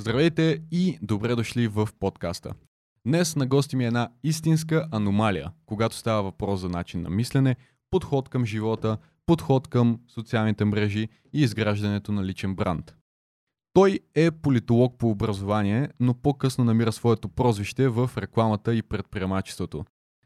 Здравейте и добре дошли в подкаста. Днес на гости ми е една истинска аномалия, когато става въпрос за начин на мислене, подход към живота, подход към социалните мрежи и изграждането на личен бранд. Той е политолог по образование, но по-късно намира своето прозвище в рекламата и предприемачеството.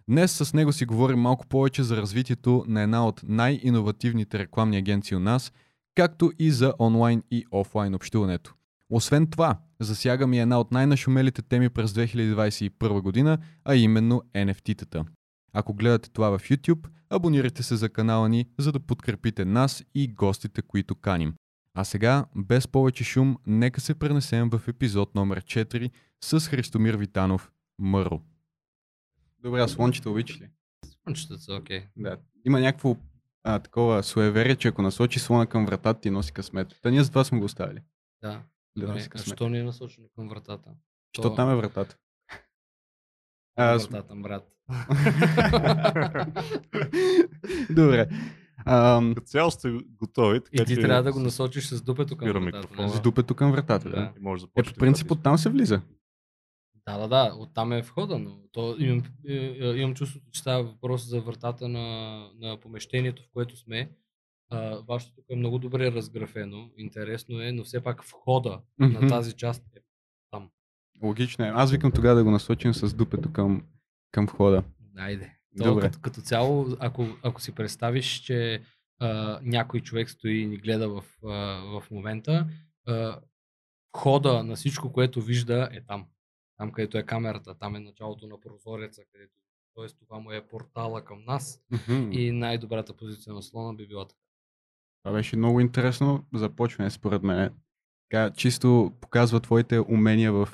Днес с него си говорим малко повече за развитието на една от най-инновативните рекламни агенции у нас, както и за онлайн и офлайн общуването. Освен това, засягам и една от най-нашумелите теми през 2021 година, а именно NFT-тата. Ако гледате това в YouTube, абонирайте се за канала ни, за да подкрепите нас и гостите, които каним. А сега, без повече шум, нека се пренесем в епизод номер 4 с Христомир Витанов, Мъро. Добре, а слончета обичаш ли? Слънчетата са окей. Да. Има някакво а, такова суеверие, че ако насочи слона към вратата ти носи късмет. Та ние за това сме го оставили. Да. Да Добре. носи А късмет. що не е насочено към вратата? Що там е вратата? А, Аз- вратата, брат. Добре. Ам, Като цяло сте готови. Така, И ти че трябва да го насочиш с дупето към вратата. микрофона. нали? с дупето към вратата, да. Да. И може да Е, по принцип да оттам се влиза. Да, да, да. Оттам е входа, но то имам, е, е, имам чувството, че става въпрос за вратата на, на помещението, в което сме. А, вашето тук е много добре разграфено, интересно е, но все пак входа Мгм. на тази част е там. Логично е. Аз викам тогава да го насочим с дупето към, към входа. Айде. То, Добре. като, като цяло, ако, ако си представиш, че а, някой човек стои и ни гледа в, а, в момента, а, хода на всичко, което вижда е там. Там, където е камерата, там е началото на прозореца, където Тоест, това му е портала към нас Мгм. и най-добрата позиция на слона би била така. Това беше много интересно започване според мен. Така, чисто показва твоите умения в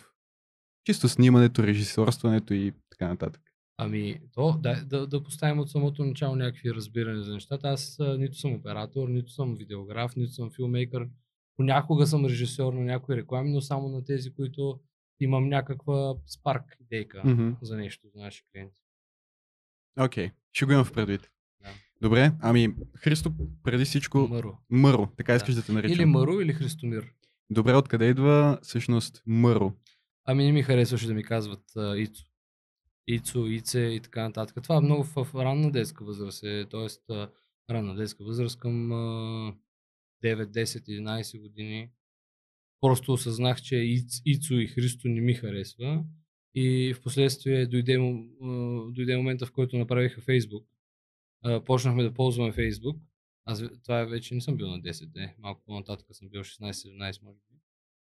чисто снимането, режисьорстването и така нататък. Ами, то, да, да, да поставим от самото начало някакви разбирания за нещата. Аз а, нито съм оператор, нито съм видеограф, нито съм филмейкър. Понякога съм режисьор на някои реклами, но само на тези, които имам някаква спарк идейка Мгм. за нещо за наши клиенти. Окей, ще го имам в предвид. Добре, ами Христо, преди всичко, Мъро. Мъро, така Да. искаш да те наричам. Или Мъро, или Христомир. Добре, откъде идва всъщност Мъро? Ами не ми харесваше да ми казват а, Ицо. Ицо, Ице и така нататък. Това е много в, в ранна детска възраст е, т.е. ранна детска възраст към а, 9, 10, 11 години. Просто осъзнах, че Иц, Ицо и Христо не ми харесва. И в последствие дойде, а, дойде момента, в който направиха Фейсбук. А, почнахме да ползваме Фейсбук. Аз това вече не съм бил на 10, не. Малко по-нататък съм бил 16-17, може би.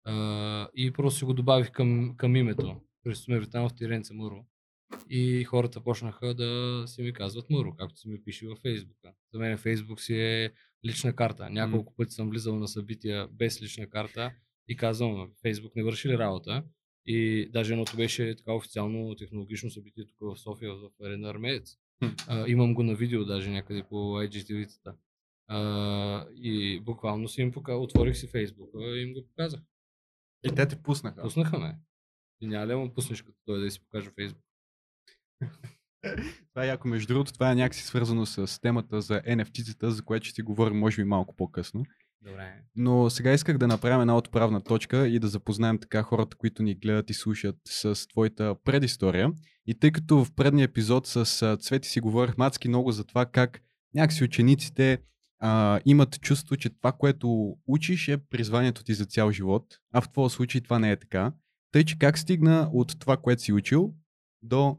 А, и просто си го добавих към, към името. Христомир Витанов Тиренце Муро. И хората почнаха да си ми казват Муро, както си ми пише във Фейсбука. За мен Фейсбук си е лична карта. Няколко пъти съм влизал на събития без лична карта и казвам, Фейсбук не върши ли работа? И даже едното беше така официално технологично събитие тук в София, в Арена Армеец. А, имам го на видео даже някъде по IGTV-тата. А, и буквално си им пока... отворих си Фейсбука и им го показах. И те те пуснаха. Пуснаха ме. И няма да му пуснеш като той да си покаже Фейсбук? Това е яко. Между другото, това е някакси свързано с темата за NFT-тата, за което ще си говорим може би малко по-късно. Добре. Но сега исках да направим една отправна точка и да запознаем така хората, които ни гледат и слушат с твоята предистория. И тъй като в предния епизод с Цвети си говорих мацки много за това как някакси учениците а, имат чувство, че това, което учиш е призванието ти за цял живот, а в твоя случай това не е така. Тъй, че как стигна от това, което си учил, до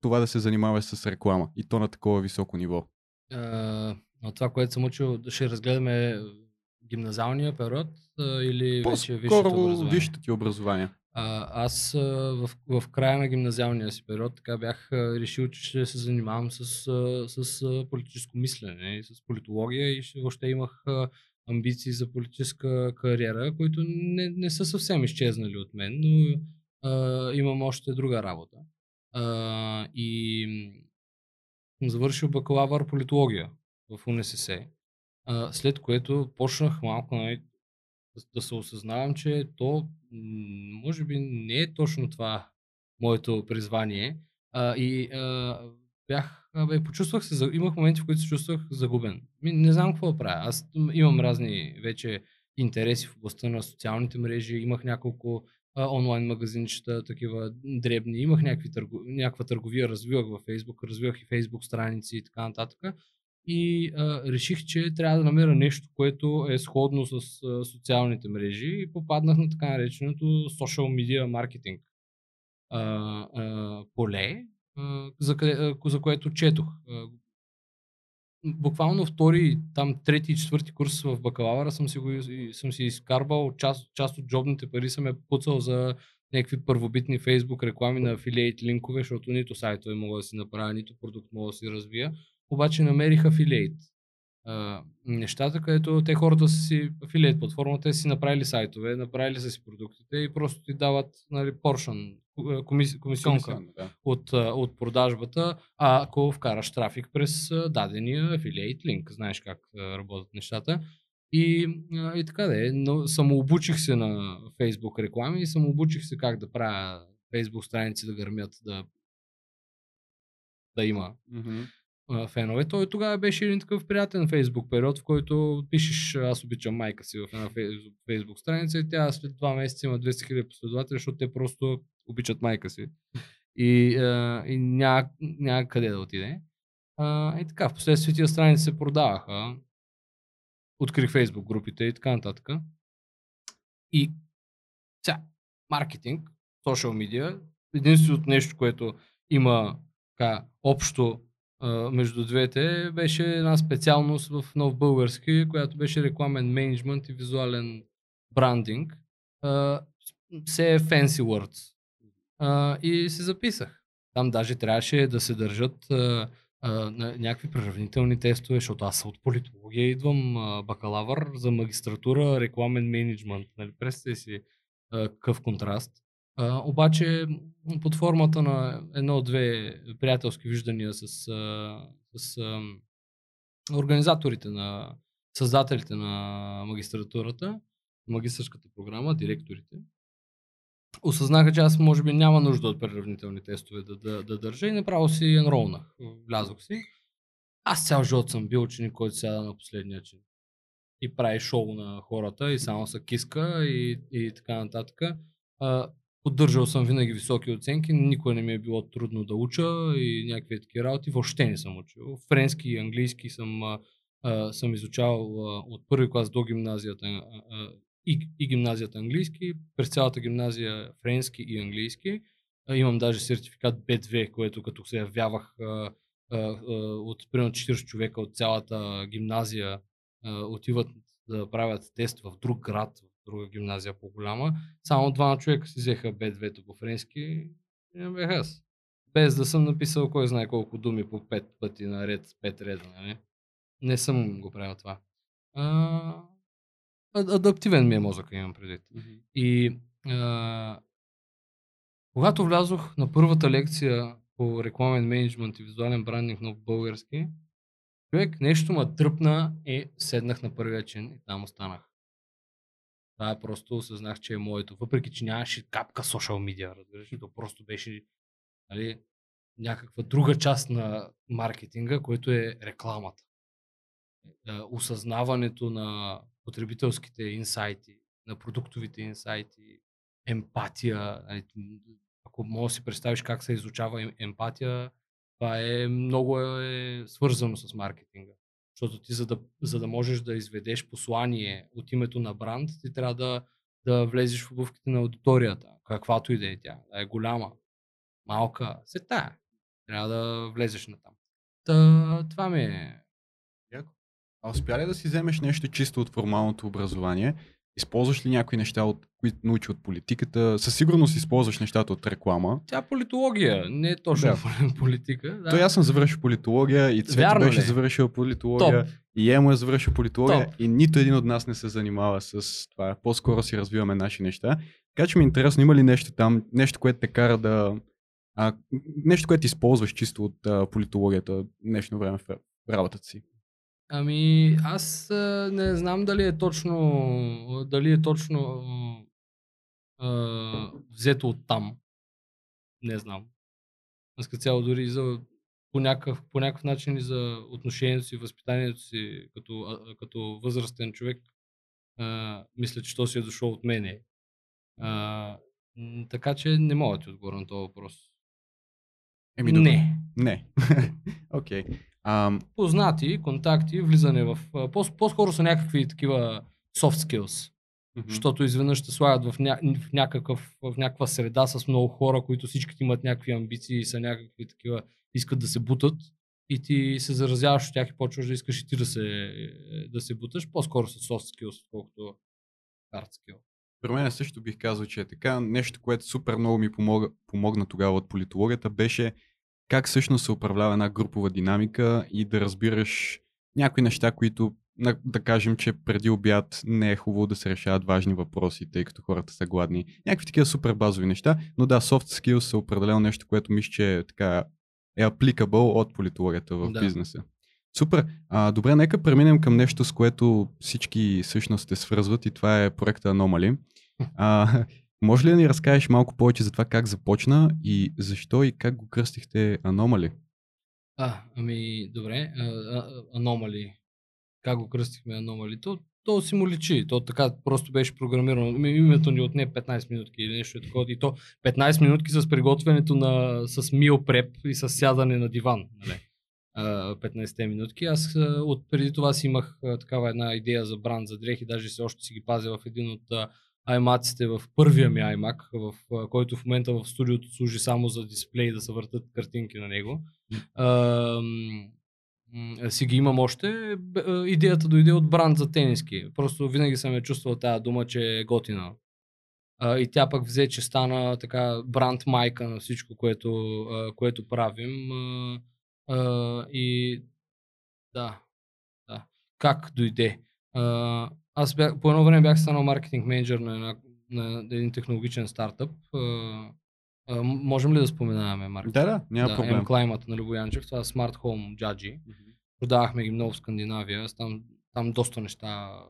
това да се занимаваш с реклама и то на такова високо ниво. От това, което съм учил, ще разгледаме гимназиалния период а, или вече висшето образование? висшето ти образование. А, аз а, в, в края на гимназиалния си период така бях а, решил, че ще се занимавам с, а, с а, политическо мислене и с политология и ще, въобще имах а, амбиции за политическа кариера, които не, не са съвсем изчезнали от мен, но а, имам още друга работа. А, и съм завършил бакалавър политология в УНСС, а, след което почнах малко нали, да, се осъзнавам, че то може би не е точно това моето призвание. А, и а, бях, абе, почувствах се, имах моменти, в които се чувствах загубен. Не знам какво да правя. Аз имам разни вече интереси в областта на социалните мрежи, имах няколко а, онлайн магазинчета, такива дребни, имах някакви търго, някаква търговия, развивах във Facebook, развивах и Facebook страници и така нататък. И а, реших, че трябва да намеря нещо, което е сходно с а, социалните мрежи и попаднах на така нареченото social media а, поле, а, за, а, за което четох. Буквално втори, там трети и четвърти курс в бакалавъра съм си, го, съм си изкарвал, част, част от джобните пари съм е пуцал за някакви първобитни фейсбук реклами на афилиейт линкове, защото нито сайтове мога да си направя, нито продукт мога да си развия. Обаче намерих афилиейт а, нещата, където те хората са си афилиейт платформата, си направили сайтове, направили са си продуктите и просто ти дават нали, поршън, комис, комисионка да. от, от продажбата, а ако вкараш трафик през дадения афилиейт линк, знаеш как работят нещата. И, и така да е, но самообучих се на Facebook реклами и самообучих се как да правя Facebook страници да гърмят, да, да има. Mm-hmm фенове. Той тогава беше един такъв приятен фейсбук период, в който пишеш аз обичам майка си в една фейсбук страница и тя след два месеца има 200 000 последователи, защото те просто обичат майка си. И, а, и няма, къде да отиде. И така, в последствие тия страници се продаваха. Открих фейсбук групите и така нататък. И сега, маркетинг, social media, единственото нещо, което има така, общо между двете беше една специалност в нов български, която беше рекламен менеджмент и визуален брандинг. Все е fancy words. и се записах. Там даже трябваше да се държат някакви приравнителни тестове, защото аз от политология идвам бакалавър за магистратура рекламен менеджмент. Нали? Представете си какъв контраст. А, обаче под формата на едно-две приятелски виждания с, с а, организаторите на създателите на магистратурата, магистърската програма, директорите, осъзнаха, че аз може би няма нужда от преравнителни тестове да, да, да държа и направо си енролнах. Влязох си. Аз цял живот съм бил ученик, който сяда на последния чин. И прави шоу на хората и само са киска и, и така нататък. Поддържал съм винаги високи оценки, никой не ми е било трудно да уча и някакви такива работи. Въобще не съм учил. Френски и английски съм, а, съм изучавал а, от първи клас до гимназията а, и, и гимназията английски, през цялата гимназия френски и английски. А, имам даже сертификат B2, което като се явявах а, а, от примерно 40 човека от цялата гимназия а, отиват да правят тест в друг град, друга гимназия по-голяма. Само двама човека си взеха Б2-то по френски и не бях аз. Без да съм написал кой знае колко думи по пет пъти наред, пет реда, нали? Не съм го правил това. А, адаптивен ми е мозъка, имам предвид. Mm-hmm. И а, когато влязох на първата лекция по рекламен менеджмент и визуален брандинг на български, човек нещо ме тръпна и седнах на първия чин и там останах. Това е просто осъзнах, че е моето. Въпреки, че нямаше капка социал медиа, разбираш, то просто беше нали, някаква друга част на маркетинга, което е рекламата. Е, осъзнаването на потребителските инсайти, на продуктовите инсайти, емпатия. Нали, ако можеш да си представиш как се изучава емпатия, това е много е свързано с маркетинга. Защото ти, за да, за да можеш да изведеш послание от името на бранд, ти трябва да, да влезеш в обувките на аудиторията, каквато и да е тя. Да е голяма, малка, се тая. Трябва да влезеш на там. Та, това ми е. А успя ли да си вземеш нещо чисто от формалното образование Използваш ли някои неща, от които научи от политиката? Със сигурност използваш нещата от реклама. Тя политология, не е точно да. политика. Да. Той аз съм завършил политология и Цвети беше ли? завършил политология. Топ. И Емо е завършил политология. Топ. И нито един от нас не се занимава с това. По-скоро си развиваме наши неща. Така че ми е интересно, има ли нещо там, нещо, което те кара да... А, нещо, което използваш чисто от а, политологията днешно време в работата си? Ами, аз а, не знам дали е точно, дали е точно а, взето от там. Не знам. Аз като цяло дори за, по, някакъв, по някакъв начин и за отношението си, възпитанието си като, а, като възрастен човек, А, мисля, че то си е дошло от мене. А, така че не мога да ти отговоря на този въпрос. Еми, добре. не. Не. Окей. Ам, Познати, контакти, влизане в... По- по-скоро са някакви такива soft skills. Мгм. Защото изведнъж ще слагат в, ня... в, някакъв, в някаква среда с много хора, които всички имат някакви амбиции и са някакви такива, искат да се бутат и ти се заразяваш от тях и почваш да искаш и ти да се, да се буташ. По-скоро с soft skills, отколкото hard skill. При мен също бих казал, че е така. Нещо, което супер много ми помога, помогна тогава от политологията, беше как всъщност се управлява една групова динамика и да разбираш някои неща, които да кажем, че преди обяд не е хубаво да се решават важни въпроси, тъй като хората са гладни. Някакви такива супер базови неща, но да, soft skills са определено нещо, което мисля, че е така е applicable от политологията в Да. бизнеса. Супер. А, добре, нека преминем към нещо, с което всички всъщност те свързват и това е проекта Anomaly. А, може ли да ни разкажеш малко повече за това как започна и защо и как го кръстихте Anomaly? А, ами, добре. Аномали. Как го кръстихме аномали? То, то си му личи. То така просто беше програмирано. Ми- Името ни отне 15 минутки или нещо такова. И то 15 минутки с приготвянето на, с meal prep и с сядане на диван. Нали? А, 15 минутки. Аз от преди това си имах такава една идея за бранд за дрехи, даже си още си ги пазя в един от аймаците в първия ми iMac, в, който в момента в студиото служи само за дисплей да се въртат картинки на него. Си ги имам още. А, Идеята дойде от бранд за тениски. Просто винаги съм я чувствал тази дума, че е готина. И тя пък взе, че стана така бранд майка на всичко, което, което правим. И да, да. Как дойде? Аз бях, по едно време бях станал маркетинг менеджер на, една, на един технологичен стартъп. Можем ли да споменаваме маркетинг? Да, да, няма да, проблем. M-Climate на Любо Янчев, това е Smart Home Judgy. Продавахме ги много в Скандинавия. Аз там, там доста неща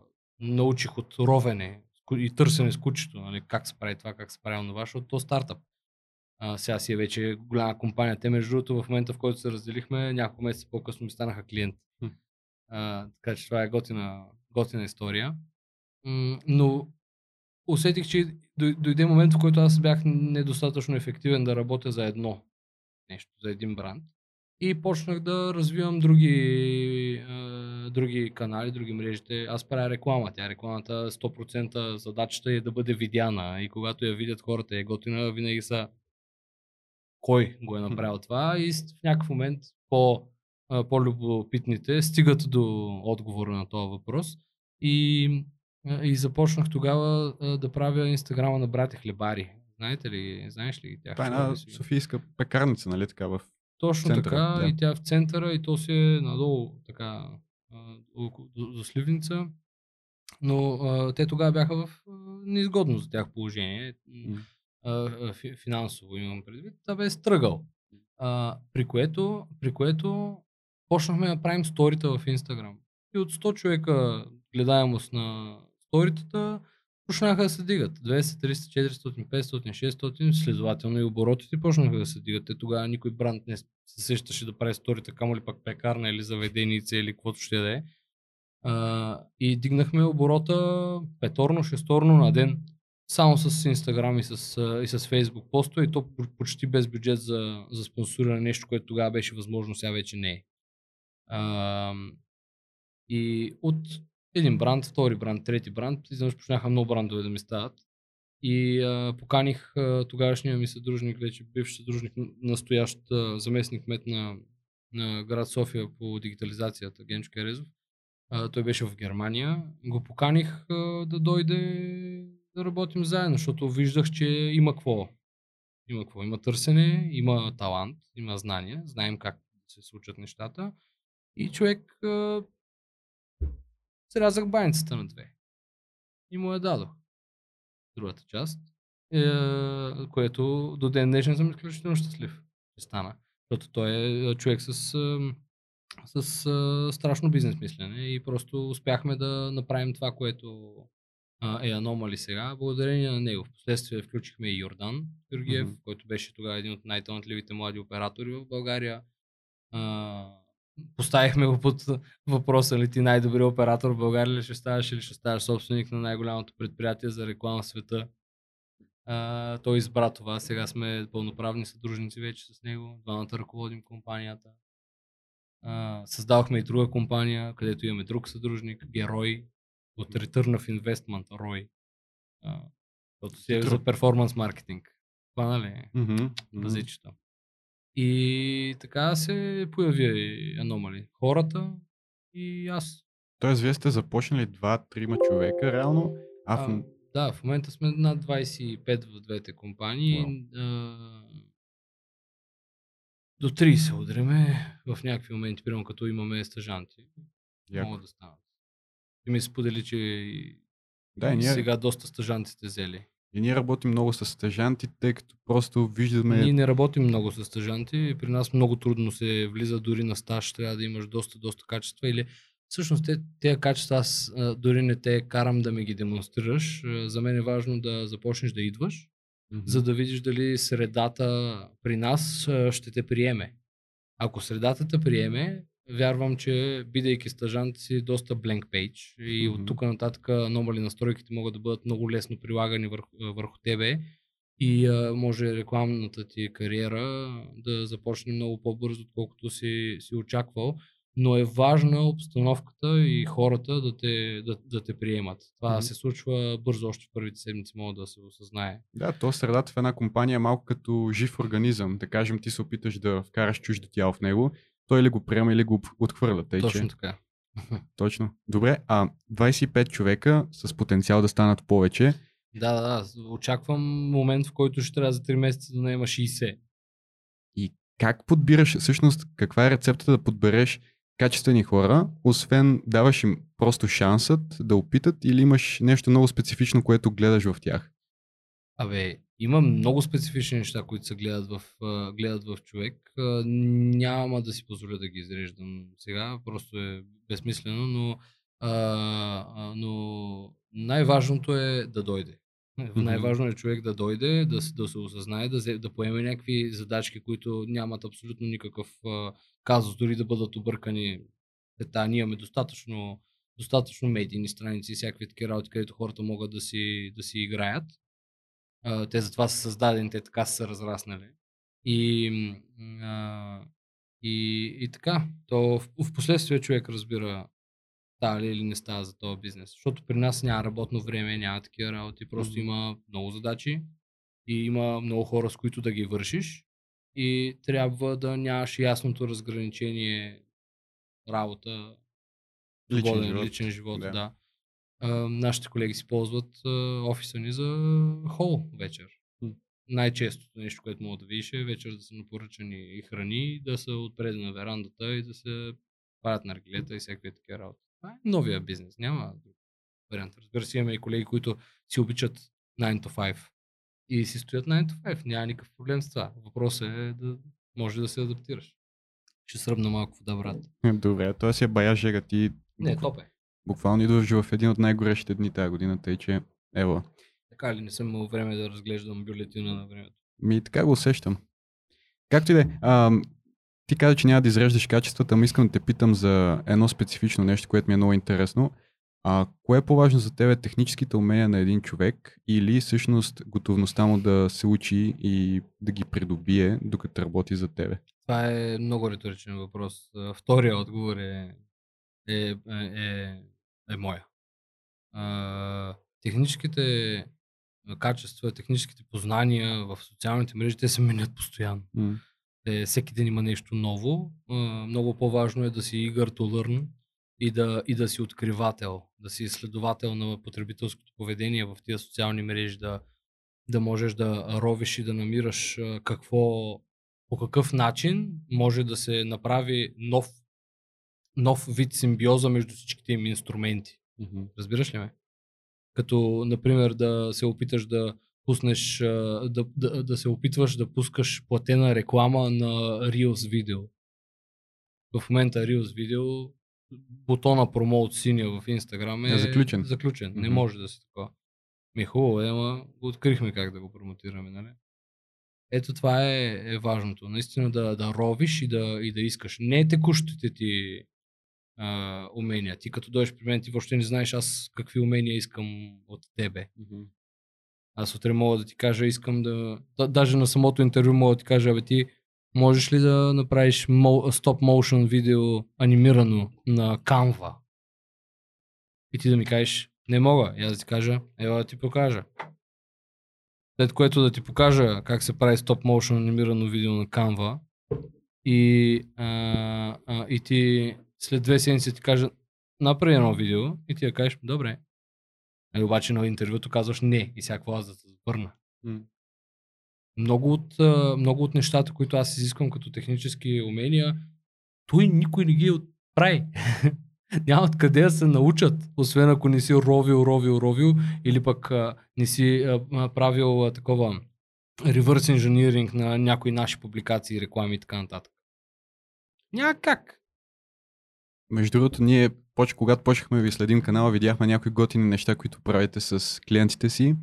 научих от ровене и търсене с кучето, нали, как се прави това, как се прави това, защото то е стартъп. А, сега си е вече голяма компания. Те, между другото, в момента, в който се разделихме, няколко месеца по-късно ми станаха клиент. А, така че това е готина, готина история. Но усетих, че дой- дойде момент, в който аз бях недостатъчно ефективен да работя за едно нещо, за един бранд. И почнах да развивам други, а, други канали, други мрежите. Аз правя реклама. Тя рекламата 100% задачата е да бъде видяна. И когато я видят хората е готина, винаги са кой го е направил това. И в някакъв момент по, а, по-любопитните стигат до отговора на този въпрос. И, и започнах тогава да правя инстаграма на братя Хлебари. Знаете ли, знаеш ли ги тях? Това е една софийска пекарница, нали така в... Точно центъра, така, да. и тя е в центъра, и то си е надолу, така, до, до Сливница. Но а, те тогава бяха в а, неизгодно за тях положение, а, фи- финансово имам предвид. Та бе стръгъл. А, при, което, при което почнахме да правим сторита в Инстаграм. И от 100 човека гледаемост на сторитата, почнаха да се дигат. 200, 300, 400, 500, 600, следователно и оборотите почнаха да се дигат. Те тогава никой бранд не се сещаше да прави сторита, камо ли пак пекарна или заведеница или каквото ще да е. А, и дигнахме оборота петорно, шесторно на ден. Само с Инстаграм и с, и с Фейсбук поста и то по- почти без бюджет за, за спонсориране, нещо, което тогава беше възможно, сега вече не е. А, и от един бранд, втори бранд, трети бранд, изведнъж почнаха много брандове да ми стават. И а, поканих а, тогавашния ми съдружник, вече бивш съдружник, настоящ а, заместник мет на, на град София по дигитализацията, Генчо Керезов. А, той беше в Германия. Го поканих а, да дойде да работим заедно, защото виждах, че има какво. Има какво. Има търсене, има талант, има знания, знаем как се случат нещата. И човек а, срязах баницата на две. И му я дадох. Другата част. Е, което до ден днешен съм изключително щастлив, че стана. Защото той е човек с, ам, с а, страшно бизнес мислене и просто успяхме да направим това, което е аномали сега, благодарение на него. Впоследствие включихме и Йордан Георгиев, Мгм. който беше тогава един от най-талантливите млади оператори в България. А, поставихме го под въпроса ли ти най-добрият оператор в България ли ще ставаш или ще ставаш собственик на най-голямото предприятие за реклама в света. А, той избра това. Сега сме пълноправни съдружници вече с него. Двамата ръководим компанията. А, създавахме и друга компания, където имаме друг съдружник, Герой, от Return of Investment. А, защото си е за перформанс маркетинг. Това нали? Mm-hmm. И така се появи и аномали. Хората и аз. Тоест, вие сте започнали 2-3 човека, реално. А, в... да, в момента сме над 25 в двете компании. Wow. А, до 30 удреме в някакви моменти, примерно като имаме стъжанти. Яко. Могат да станат. И ми сподели, че да, и ние... сега доста стъжанти сте взели. И ние работим много с стъжанти, тъй като просто виждаме... Ние не работим много с стъжанти. При нас много трудно се влиза дори на стаж. Трябва да имаш доста, доста качества. Или всъщност те, тези качества аз дори не те карам да ми ги демонстрираш. За мен е важно да започнеш да идваш, mm-hmm. за да видиш дали средата при нас ще те приеме. Ако средата те приеме, вярвам, че бидейки стъжант си доста blank page и mm-hmm. от тук нататък номали настройките могат да бъдат много лесно прилагани върху, върху тебе и а, може рекламната ти кариера да започне много по-бързо, отколкото си, си очаквал. Но е важна обстановката и хората да те, да, да те приемат. Това mm-hmm. се случва бързо, още в първите седмици мога да се осъзнае. Да, то средата в една компания е малко като жив организъм. Да кажем, ти се опиташ да вкараш чуждо тяло в него той ли го приема или го отхвърля. Тъй, Точно че... така. Точно. Добре, а 25 човека с потенциал да станат повече. Да, да, да. Очаквам момент, в който ще трябва за 3 месеца да наема 60. И как подбираш, всъщност, каква е рецептата да подбереш качествени хора, освен даваш им просто шансът да опитат или имаш нещо много специфично, което гледаш в тях? Абе, има много специфични неща, които се гледат в, гледат в човек. Няма да си позволя да ги изреждам сега, просто е безсмислено, но, а, но най-важното е да дойде. Най-важно е човек да дойде, да, да се осъзнае, да, да поеме някакви задачки, които нямат абсолютно никакъв а, казус, дори да бъдат объркани. Ета, ние имаме достатъчно, достатъчно медийни страници всякакви такива работи, където хората могат да си, да си играят те затова са създадени, те така са разраснали. И, а, и, и така, то в, в последствие човек разбира става ли или не става за този бизнес. Защото при нас няма работно време, няма такива работи, просто mm-hmm. има много задачи и има много хора, с които да ги вършиш и трябва да нямаш ясното разграничение работа, личен живот, личен живот да. да нашите колеги си ползват а, офиса ни за хол вечер. Mm. Най-честото нещо, което мога да видиш е вечер да са напоръчани и храни, да са отпред на верандата и да се правят наргилета и всякакви такива работи. Това е новия бизнес, няма друг вариант. Разбира се, имаме и колеги, които си обичат 9 to 5 и си стоят 9 to 5. Няма никакъв проблем с това. Въпросът е да може да се адаптираш. Ще сръбна малко вода, брат. Добре, това си е бая жега ти. Не, топ е. Буквално идваш в един от най-горещите дни тази година, тъй че ево. Така ли не съм имал време да разглеждам бюлетина на времето? Ми така го усещам. Както и да е, ти каза, че няма да изреждаш качествата, но искам да те питам за едно специфично нещо, което ми е много интересно. А кое е по-важно за тебе, техническите умения на един човек или всъщност готовността му да се учи и да ги придобие, докато работи за тебе? Това е много риторичен въпрос. Втория отговор е, е, е, е е моя. А, техническите качества, техническите познания в социалните мрежи, те се менят постоянно. Mm. Те, всеки ден има нещо ново. А, много по-важно е да си eager to learn и да, и да си откривател, да си изследовател на потребителското поведение в тия социални мрежи, да, да можеш да ровиш и да намираш какво, по какъв начин може да се направи нов нов вид симбиоза между всичките им инструменти. Mm-hmm. Разбираш ли ме? Като, например, да се опиташ да пуснеш, да, да, да се опитваш да пускаш платена реклама на Reels видео. В момента Reels видео бутона промоут синя в Instagram е, е заключен. заключен. Mm-hmm. Не може да си такова. Ми е хубаво, ама го открихме как да го промотираме, нали? Ето това е, е важното. Наистина да, да ровиш и да, и да искаш. Не текущите ти а, умения. Ти като дойдеш при мен, ти въобще не знаеш аз какви умения искам от тебе. Аз утре мога да ти кажа, искам да... да даже на самото интервю мога да ти кажа, абе ти можеш ли да направиш стоп motion видео анимирано на Canva? И ти да ми кажеш, не мога. И аз да ти кажа, ела да ти покажа. След което да ти покажа как се прави стоп motion анимирано видео на Canva. И, а, а, и ти след две седмици ти кажа, направи едно видео и ти да кажеш, добре. А обаче на интервюто казваш не и всяко аз да се върна. Mm. Много, от, много от нещата, които аз изисквам като технически умения, той никой не ги прави. Няма откъде да се научат, освен ако не си ровил, ровил, ровил или пък а, не си а, правил а, такова реверс инженеринг на някои наши публикации, реклами и така нататък. Няма как. Между другото, ние, когато почнахме ви следим канала, видяхме някои готини неща, които правите с клиентите си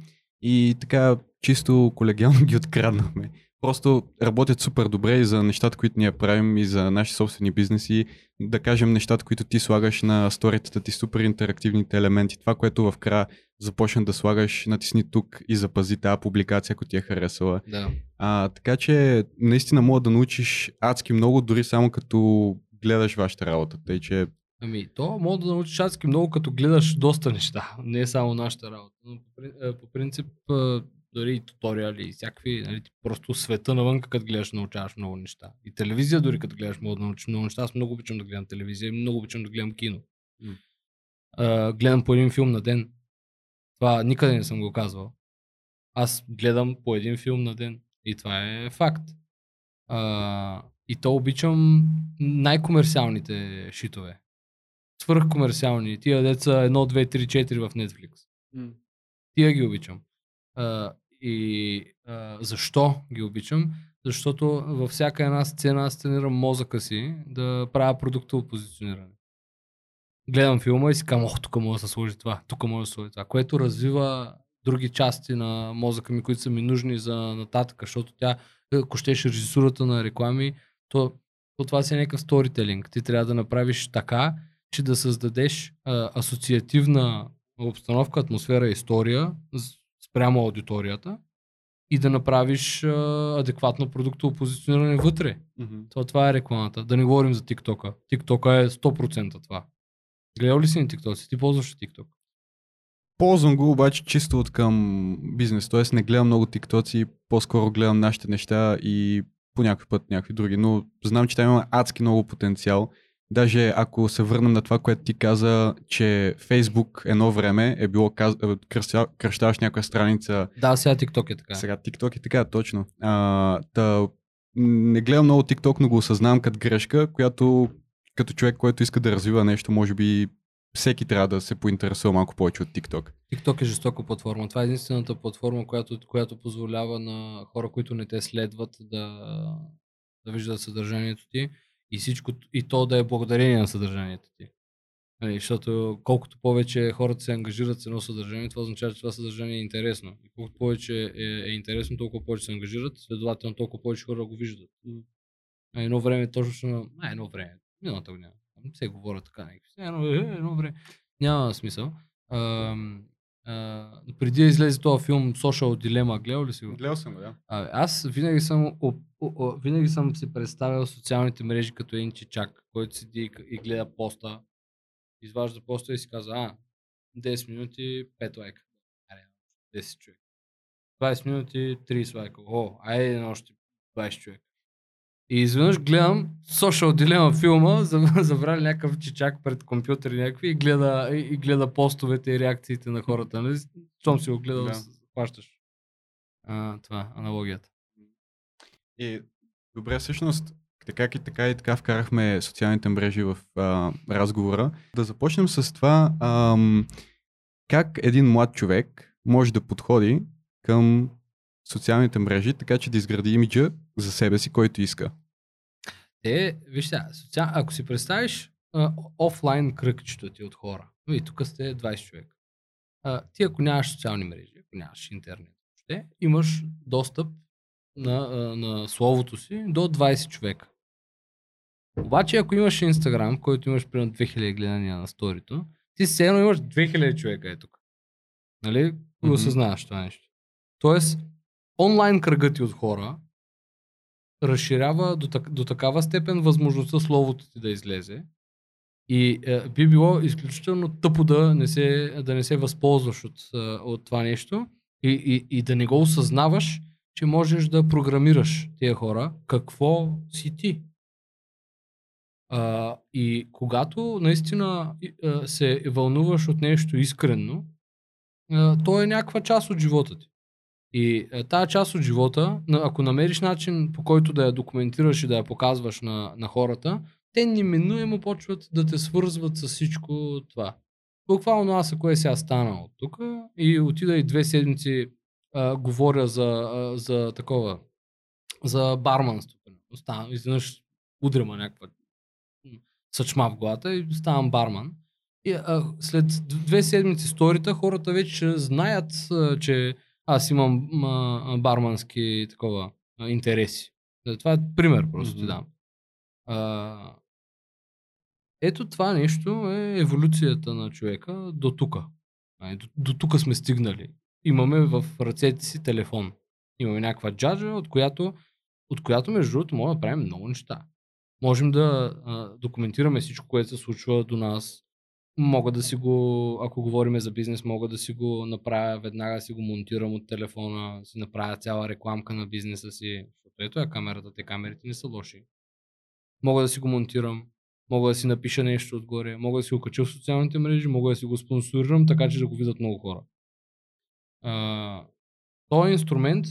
и така чисто колегиално ги откраднахме. Просто работят супер добре и за нещата, които ние правим и за наши собствени бизнеси. Да кажем нещата, които ти слагаш на сторитата ти, супер интерактивните елементи. Това, което в края започна да слагаш, натисни тук и запази тази публикация, ако ти е харесала. Да. А, така че наистина мога да научиш адски много, дори само като гледаш вашата работа. Тъй, че... Ами, то мога да научиш адски много, като гледаш доста неща, не е само нашата работа. Но по, е, принцип, е, дори и туториали, и всякакви, нали, просто света навън, като гледаш, научаваш много неща. И телевизия, дори като гледаш, мога да научиш много неща. Аз много обичам да гледам телевизия и много обичам да гледам кино. Mm. Uh, гледам по един филм на ден. Това никъде не съм го казвал. Аз гледам по един филм на ден. И това е факт. Uh, и то обичам най-комерциалните шитове. Свърхкомерциални. Тия деца 1, 2, 3, 4 в Netflix. Mm. Тия ги обичам. Uh, и uh, защо ги обичам? Защото във всяка една сцена аз сценирам мозъка си да правя продуктово позициониране. Гледам филма и си казвам, ох, тук може да се сложи това, тук може да се сложи това, което развива други части на мозъка ми, които са ми нужни за нататък, защото тя, ако щеш режисурата на реклами, то, то това си е някакъв сторителинг. Ти трябва да направиш така, че да създадеш а, асоциативна обстановка, атмосфера, история спрямо аудиторията и да направиш а, адекватно продуктово позициониране вътре. Mm-hmm. Това, това е рекламата. Да не говорим за TikTok. TikTok е 100% това. Гледал ли си на TikTok? Ти ползваш TikTok? Ползвам го обаче чисто от към бизнес, т.е. не гледам много тиктоци, по-скоро гледам нашите неща и по някой път някакви други, но знам, че там има адски много потенциал. Даже ако се върнем на това, което ти каза, че Фейсбук едно време е било каз... Е, кръща... кръщаваш някоя страница. Да, сега TikTok е така. Сега TikTok е така, точно. А, та, не гледам много TikTok, но го осъзнавам като грешка, която като човек, който иска да развива нещо, може би всеки трябва да се поинтересува малко повече от TikTok. TikTok е жестока платформа. Това е единствената платформа, която, която позволява на хора, които не те следват, да, да виждат съдържанието ти и всичко, и то да е благодарение на съдържанието ти. Нали, защото колкото повече хората се ангажират с едно съдържание, това означава, че това съдържание е интересно. И колкото повече е, е интересно, толкова повече се ангажират, следователно толкова повече хора го виждат. А едно време точно, а едно време, миналата година, се говоря така, едно, е, едно време, няма смисъл. А, а, преди да излезе този филм Social Dilemma, гледал ли си го? Гледал съм го, да. А, аз винаги съм, о, о, о, винаги съм си представил социалните мрежи като един чичак, който седи и, и гледа поста, изважда поста и си казва, а, 10 минути, 5 лайка. 10 човек. 20 минути, 30 лайка. О, айде още 20 човек. И изведнъж гледам Social Dilemma филма, забрали някакъв чичак пред компютър някакви и гледа, и, гледа постовете и реакциите на хората. Нали? Щом си го гледал, да. хващаш. А, това, аналогията. И добре, всъщност, така и така и така вкарахме социалните мрежи в а, разговора. Да започнем с това, ам, как един млад човек може да подходи към социалните мрежи, така че да изгради имиджа за себе си, който иска. Е, виж сега, социал... ако си представиш а, офлайн кръгчето ти от хора, и тук сте 20 човека, а, ти ако нямаш социални мрежи, ако нямаш интернет, ще, имаш достъп на, а, на словото си до 20 човека. Обаче, ако имаш Инстаграм, който имаш примерно 2000 гледания на сторито, ти все едно имаш 2000 човека е тук. Нали? Мгм. осъзнаваш това нещо. Тоест, онлайн кръгът ти от хора разширява до, так, до такава степен възможността словото ти да излезе. И е, би било изключително тъпо да не се, да не се възползваш от, е, от това нещо и, и, и да не го осъзнаваш, че можеш да програмираш тия хора какво си ти. А, и когато наистина а, се вълнуваш от нещо искрено, а, то е някаква част от живота ти. И а, тая част от живота, ако намериш начин по който да я документираш и да я показваш на, на хората, те неминуемо почват да те свързват с всичко това. Буквално аз ако е сега станал от тук и отида и две седмици а, говоря за, а, за такова, за барманство. Стана, изведнъж удряма някаква съчма в главата и ставам барман. И а, след две седмици сторита хората вече знаят, а, че аз имам а, бармански такова а, интереси. Е, Това е пример, просто ти дам. А, ето това нещо е еволюцията на човека до тук. До, до тук сме стигнали. Имаме в ръцете си телефон. Имаме някаква джаджа, от която, от която между другото, можем да правим много неща. Можем да а, документираме всичко, което се случва до нас. Мога да си го, ако говорим за бизнес, мога да си го направя, веднага си го монтирам от телефона, си направя цяла рекламка на бизнеса си. Защото ето е камерата, те камерите не са лоши. Мога да си го монтирам, мога да си напиша нещо отгоре, мога да си го кача в социалните мрежи, мога да си го спонсорирам, така че да го видят много хора. А, този инструмент,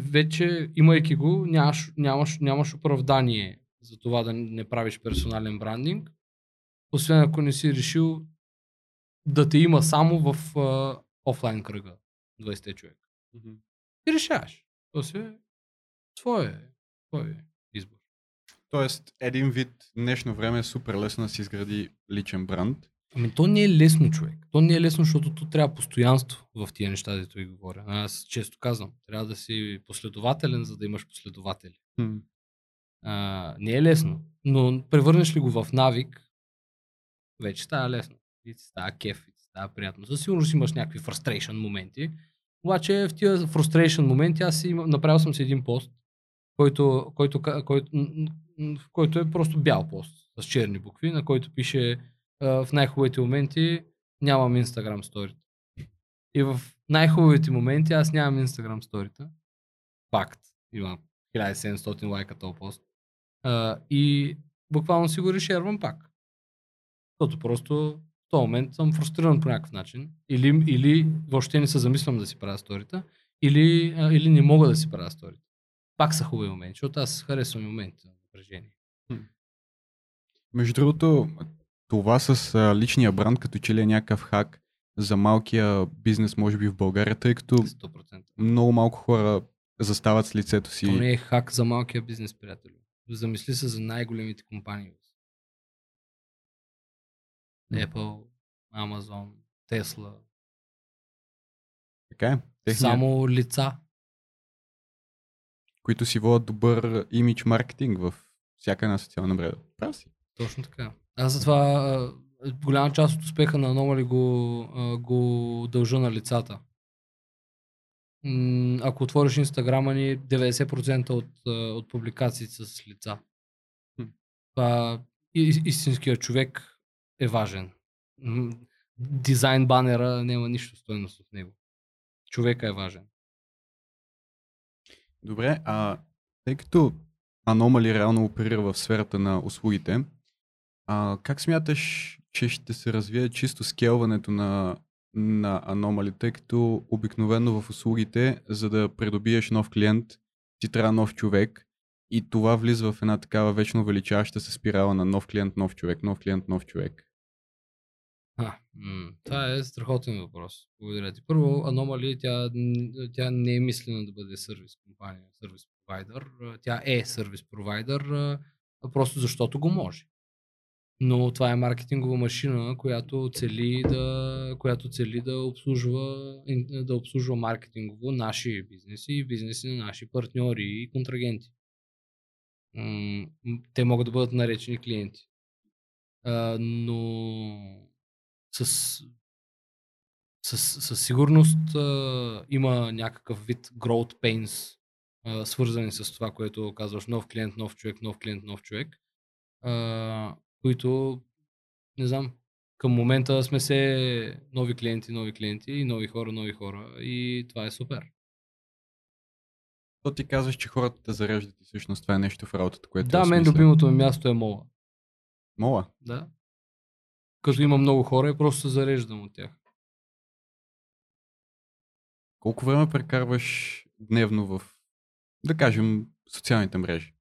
вече имайки го, нямаш, нямаш, нямаш оправдание за това да не правиш персонален брандинг, освен ако не си решил да те има само в а, офлайн кръга 20 човека. И решаваш. То си е твое, твое избор. Тоест, един вид днешно време е супер лесно да си изгради личен бранд. Ами то не е лесно, човек. То не е лесно, защото то трябва постоянство в тия неща, дето ви говоря. Аз често казвам, трябва да си последователен, за да имаш последователи. Хм. А, не е лесно, но превърнеш ли го в навик, вече става лесно. И ти става кеф, и ти става приятно. Със сигурност имаш някакви frustration моменти, обаче в тия frustration моменти аз си направил съм си един пост, който, който, който, който е просто бял пост с черни букви, на който пише в най-хубавите моменти нямам Instagram сторита. И в най-хубавите моменти аз нямам Instagram сторита. Факт. Има 1700 лайка този пост. И буквално си го решервам пак. Защото просто в този момент съм фрустриран по някакъв начин. Или, или въобще не се замислям да си правя сторита, или, а, или не мога да си правя сторита. Пак са хубави моменти, защото аз харесвам моменти на напрежение. Между другото, това с а, личния бранд като че ли е някакъв хак за малкия бизнес, може би в България, тъй като 100%. много малко хора застават с лицето си. То не е хак за малкия бизнес, приятели. Замисли се за най-големите компании. М. Apple, Amazon, Tesla. Така е. Техния, Само лица. които си водят добър имидж маркетинг в всяка една социална мрежа. Прав си. Точно така. Аз затова голяма част от успеха на Anomaly го, го дължа на лицата. Ако отвориш инстаграма ни, 90% от, от публикациите са с лица. Хм. Това и- истинският човек е важен. Дизайн банера няма нищо стойност в него. Човека е важен. Добре, а тъй като Anomaly реално оперира в сферата на услугите, а, как смяташ, че ще се развие чисто скелването на, на Anomaly, тъй като обикновено в услугите, за да придобиеш нов клиент, ти трябва нов човек и това влиза в една такава вечно увеличаваща се спирала на нов клиент, нов човек, нов клиент, нов човек. А, това е страхотен въпрос. Благодаря ти. Първо, Anomaly, тя, тя не е мислена да бъде сервис компания, сервис провайдър. А, Тя е сервис провайдър, а, просто защото го може. Но това е маркетингова машина, която цели да, която цели да обслужва, да обслужва маркетингово наши бизнеси и бизнеси на наши партньори и контрагенти. Те могат да бъдат наречени клиенти. Но с, с, със сигурност има някакъв вид growth pains, свързани с това, което казваш нов клиент, нов човек, нов клиент, нов човек, които, не знам, към момента сме се нови клиенти, нови клиенти, и нови хора, нови хора и това е супер. То ти казваш, че хората те зареждат и всъщност това е нещо в работата, което да, мен любимото ми място е мола. Мола. Да. Като има много хора и просто се зареждам от тях. Колко време прекарваш дневно в, да кажем, социалните мрежи?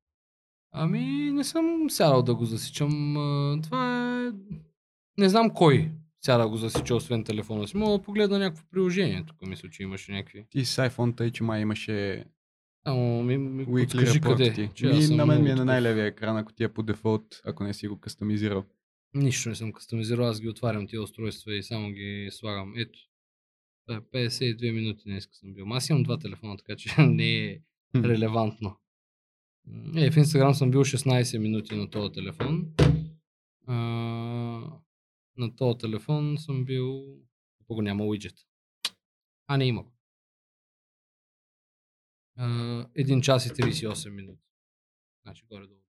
Ами, не съм сядал да го засичам. Това е... Не знам кой сяда да го засича, освен телефона си. Мога да погледна някакво приложение. Тук мисля, че имаше някакви. Ти с iPhone, тъй че май имаше Ама ми, ми weekly подскажи къде. ти. че Ми, на мен ми е на най-левия екран, ако ти е по дефолт, ако не си го кастомизирал. Нищо не съм кастомизирал, аз ги отварям тия устройства и само ги слагам. Ето. Това е 52 минути днес съм бил. Аз имам два телефона, така че не е релевантно. Е, в Инстаграм съм бил 16 минути на този телефон. А, на този телефон съм бил... Ако го няма уиджет. А, не има го. А, 1 час и 38 минути. Значи горе-долу.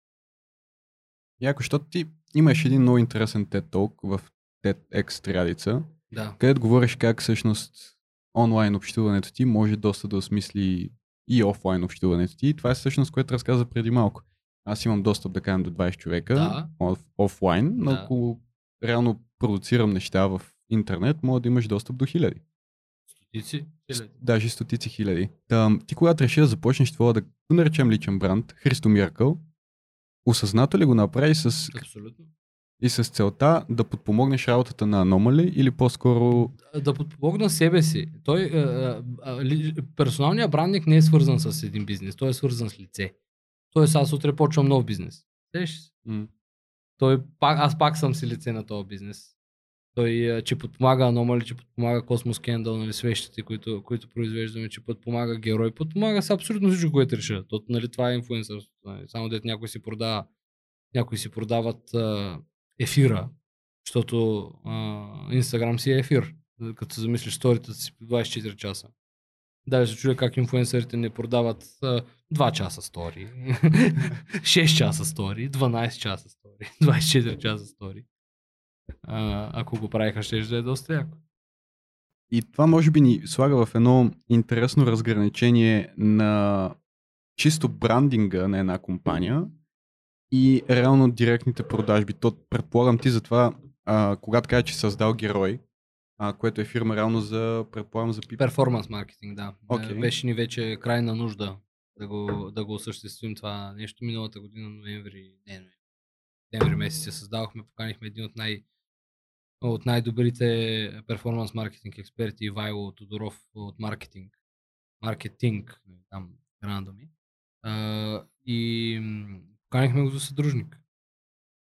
Яко, защото ти имаш един много интересен TED Talk в TEDx триадица, Да. където говориш как всъщност онлайн общуването ти може доста да осмисли и офлайн общуването ти. И това е всъщност, което разказа преди малко. Аз имам достъп, да кажем, до 20 човека Да. оф, офлайн, но Да. ако реално продуцирам неща в интернет, може да имаш достъп до хиляди. Стотици. хиляди. Даже стотици хиляди. Та, ти когато реши да започнеш това да го наречем личен бранд, Христо Миркъл, осъзнато ли го направи с, Абсолютно. и с целта да подпомогнеш работата на Anomaly или по-скоро да подпомогна себе си. Той, а, ли, персоналният брандинг не е свързан с един бизнес, той е свързан с лице. Тоест аз утре почвам нов бизнес. М- Той, пак, аз пак съм си лице на този бизнес. Той, а, че подпомага Anomaly, че подпомага Космос Кендъл, нали, свещите, които, които произвеждаме, че подпомага герой, подпомага с абсолютно всичко, което реша. То, нали, това е инфлуенсър. Само дето някой си продава, някои си продават а, ефира, защото Инстаграм си е ефир. Като се замислиш сторията си 24 часа. Даже се чудя как инфлуенсърите не продават а, 2 часа стори, 6 часа стори, 12 часа стори, 24 часа стори. А, ако го правиха, ще да е доста яко. И това може би ни слага в едно интересно разграничение на чисто брандинга на една компания и реално директните продажби. То предполагам ти затова, а, когато кажа, че създал герой, а, което е фирма реално за, предполагам, за пип. Перформанс маркетинг, да. Okay. Беше ни вече крайна нужда да го, да го осъществим това нещо. Миналата година, ноември, не, ноември, декември месец се създавахме, поканихме един от най- от най-добрите перформанс маркетинг експерти Ивайло Тодоров от маркетинг. Маркетинг, там рандоми. А, и поканихме го за съдружник.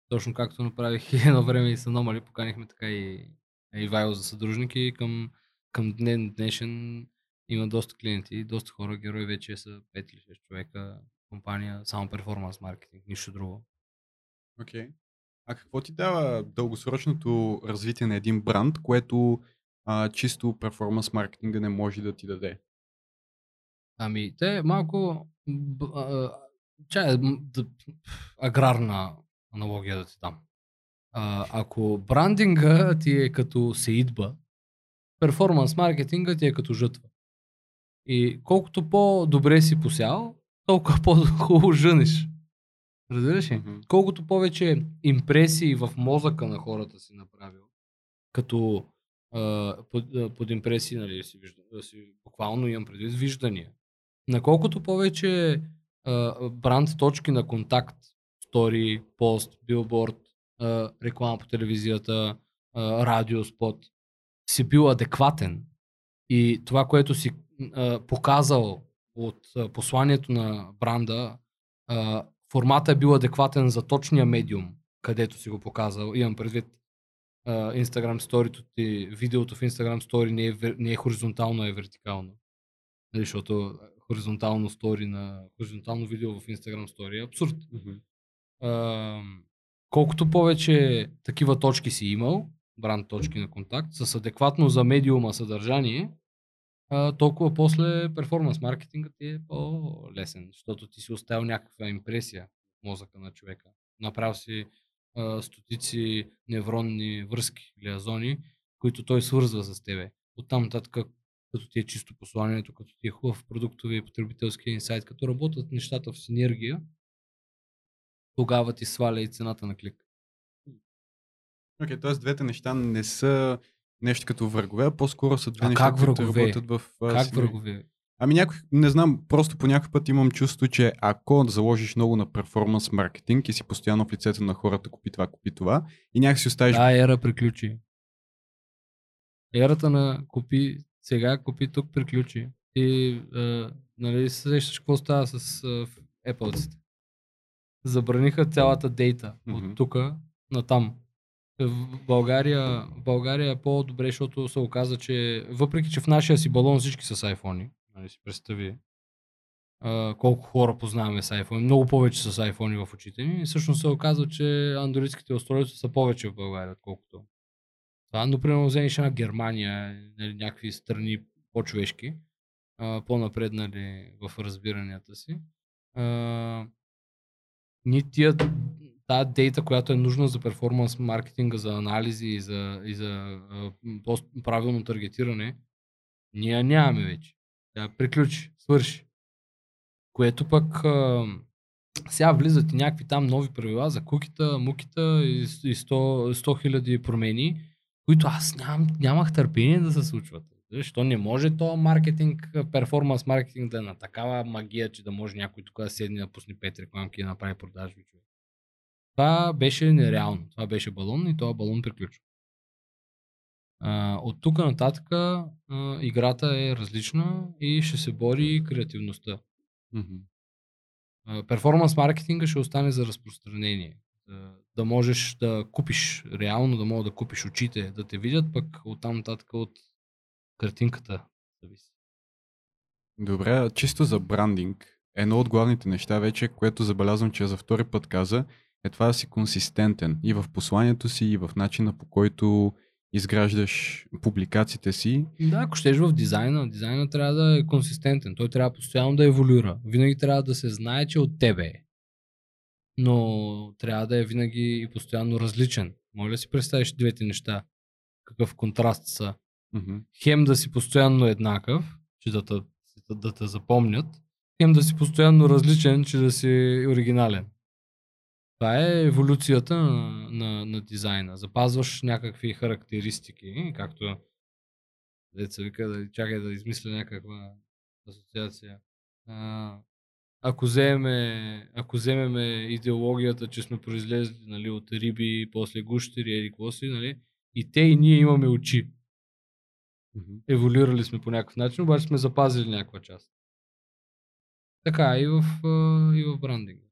Точно както направих едно време и с Аномали, поканихме така и Ивайло за съдружник и към, към ден днешен има доста клиенти, доста хора, герои вече са 5 или 6 човека, компания, само перформанс маркетинг, нищо друго. Okay. А какво ти дава дългосрочното развитие на един бранд, което а, чисто перформанс маркетинга не може да ти даде? Ами, те малко чай, аграрна аналогия да ти дам. А, ако брандинга ти е като сеидба, перформанс маркетинга ти е като жътва. И колкото по-добре си посял, толкова по-хубаво жънеш. Разбираш ли? Мгм. Колкото повече импресии в мозъка на хората си направил, като а, под, а, под импресии, нали, си, вижда, да си, буквално имам предвид виждания. На колкото повече а, бранд точки на контакт, стори, пост, билборд, а, реклама по телевизията, а, радио, спот, си бил адекватен и това, което си а, показал от а, посланието на бранда, а, формата е бил адекватен за точния медиум, където си го показал. Имам предвид Instagram сторито ти, видеото в Instagram стори не е, не е хоризонтално, е вертикално. Нали, защото хоризонтално стори на хоризонтално видео в Instagram стори е абсурд. А, колкото повече такива точки си имал, бранд точки на контакт, с адекватно за медиума съдържание, толкова после перформанс маркетингът ти е по-лесен, защото ти си оставил някаква импресия в мозъка на човека. Направил си а, стотици невронни връзки, лиазони, които той свързва с тебе. Оттам нататък, като ти е чисто посланието, като ти е хубав продуктови и потребителски инсайт, като работят нещата в синергия, тогава ти сваля и цената на клик. Окей, okay, т.е. двете неща не са нещо като врагове, а по-скоро са две А неща, които работят в а, Как врагове? Ами някой, не знам, просто по някакъв път имам чувство, че ако заложиш много на перформанс маркетинг и си постоянно в лицето на хората, купи това, купи това, и някак си оставиш... Да, ера приключи. Ерата на купи сега, купи тук, приключи. И а, нали се сещаш какво става с а, в Apple-ците? Забраниха цялата дейта от тук на там. В България, в България е по-добре, защото се оказа, че въпреки, че в нашия си балон всички са с iPhone, нали си представи, а, колко хора познаваме с iPhone, много повече с iPhone в очите ни, и всъщност се оказва, че андроидските устройства са повече в България, отколкото. Това, но примерно вземеш една Германия, нали, някакви страни по-човешки, а, по-напреднали в разбиранията си. А, ни тия, тази дейта, която е нужна за перформанс маркетинга, за анализи и за, и за по-правилно таргетиране, ние нямаме вече. Тя приключи, свърши. Което пък а, сега влизат и някакви там нови правила за кукита, мукита и, и 100 100 хиляди промени, които аз нямам, нямах търпение да се случват. Защо не може то маркетинг, перформанс маркетинг да е на такава магия, че да може някой тук да седне да пусне пет рекламки и да направи продажби. човек. Това беше нереално. Това беше балон и този балон приключва. От тук нататък а, играта е различна и ще се бори креативността. А, перформанс маркетинга ще остане за разпространение. Да, да можеш да купиш, реално да мога да купиш очите, да те видят, пък оттам нататък от картинката зависи. Добре, чисто за брандинг. Едно от главните неща вече, което забелязвам, че за втори път каза, е това да си консистентен и в посланието си, и в начина по който изграждаш публикациите си. Да, ако щеш в дизайна, дизайна трябва да е консистентен. Той трябва постоянно да еволюира. Винаги трябва да се знае, че от тебе е. Но трябва да е винаги и постоянно различен. Може ли да си представиш двете неща? Какъв контраст са? Мгм. хем да си постоянно еднакъв, че да те, да, да те запомнят, хем да си постоянно различен, че да си оригинален. Това е еволюцията на, на, на дизайна. Запазваш някакви характеристики, както деца вика, да, чакай да измисля някаква асоциация. А, ако вземеме, ако вземеме идеологията, че сме произлезли нали, от риби, после гущери, еди какво си, нали, и те и ние имаме очи Мгм. еволюирали сме по някакъв начин, обаче сме запазили някаква част. Така и в, и в брандинга.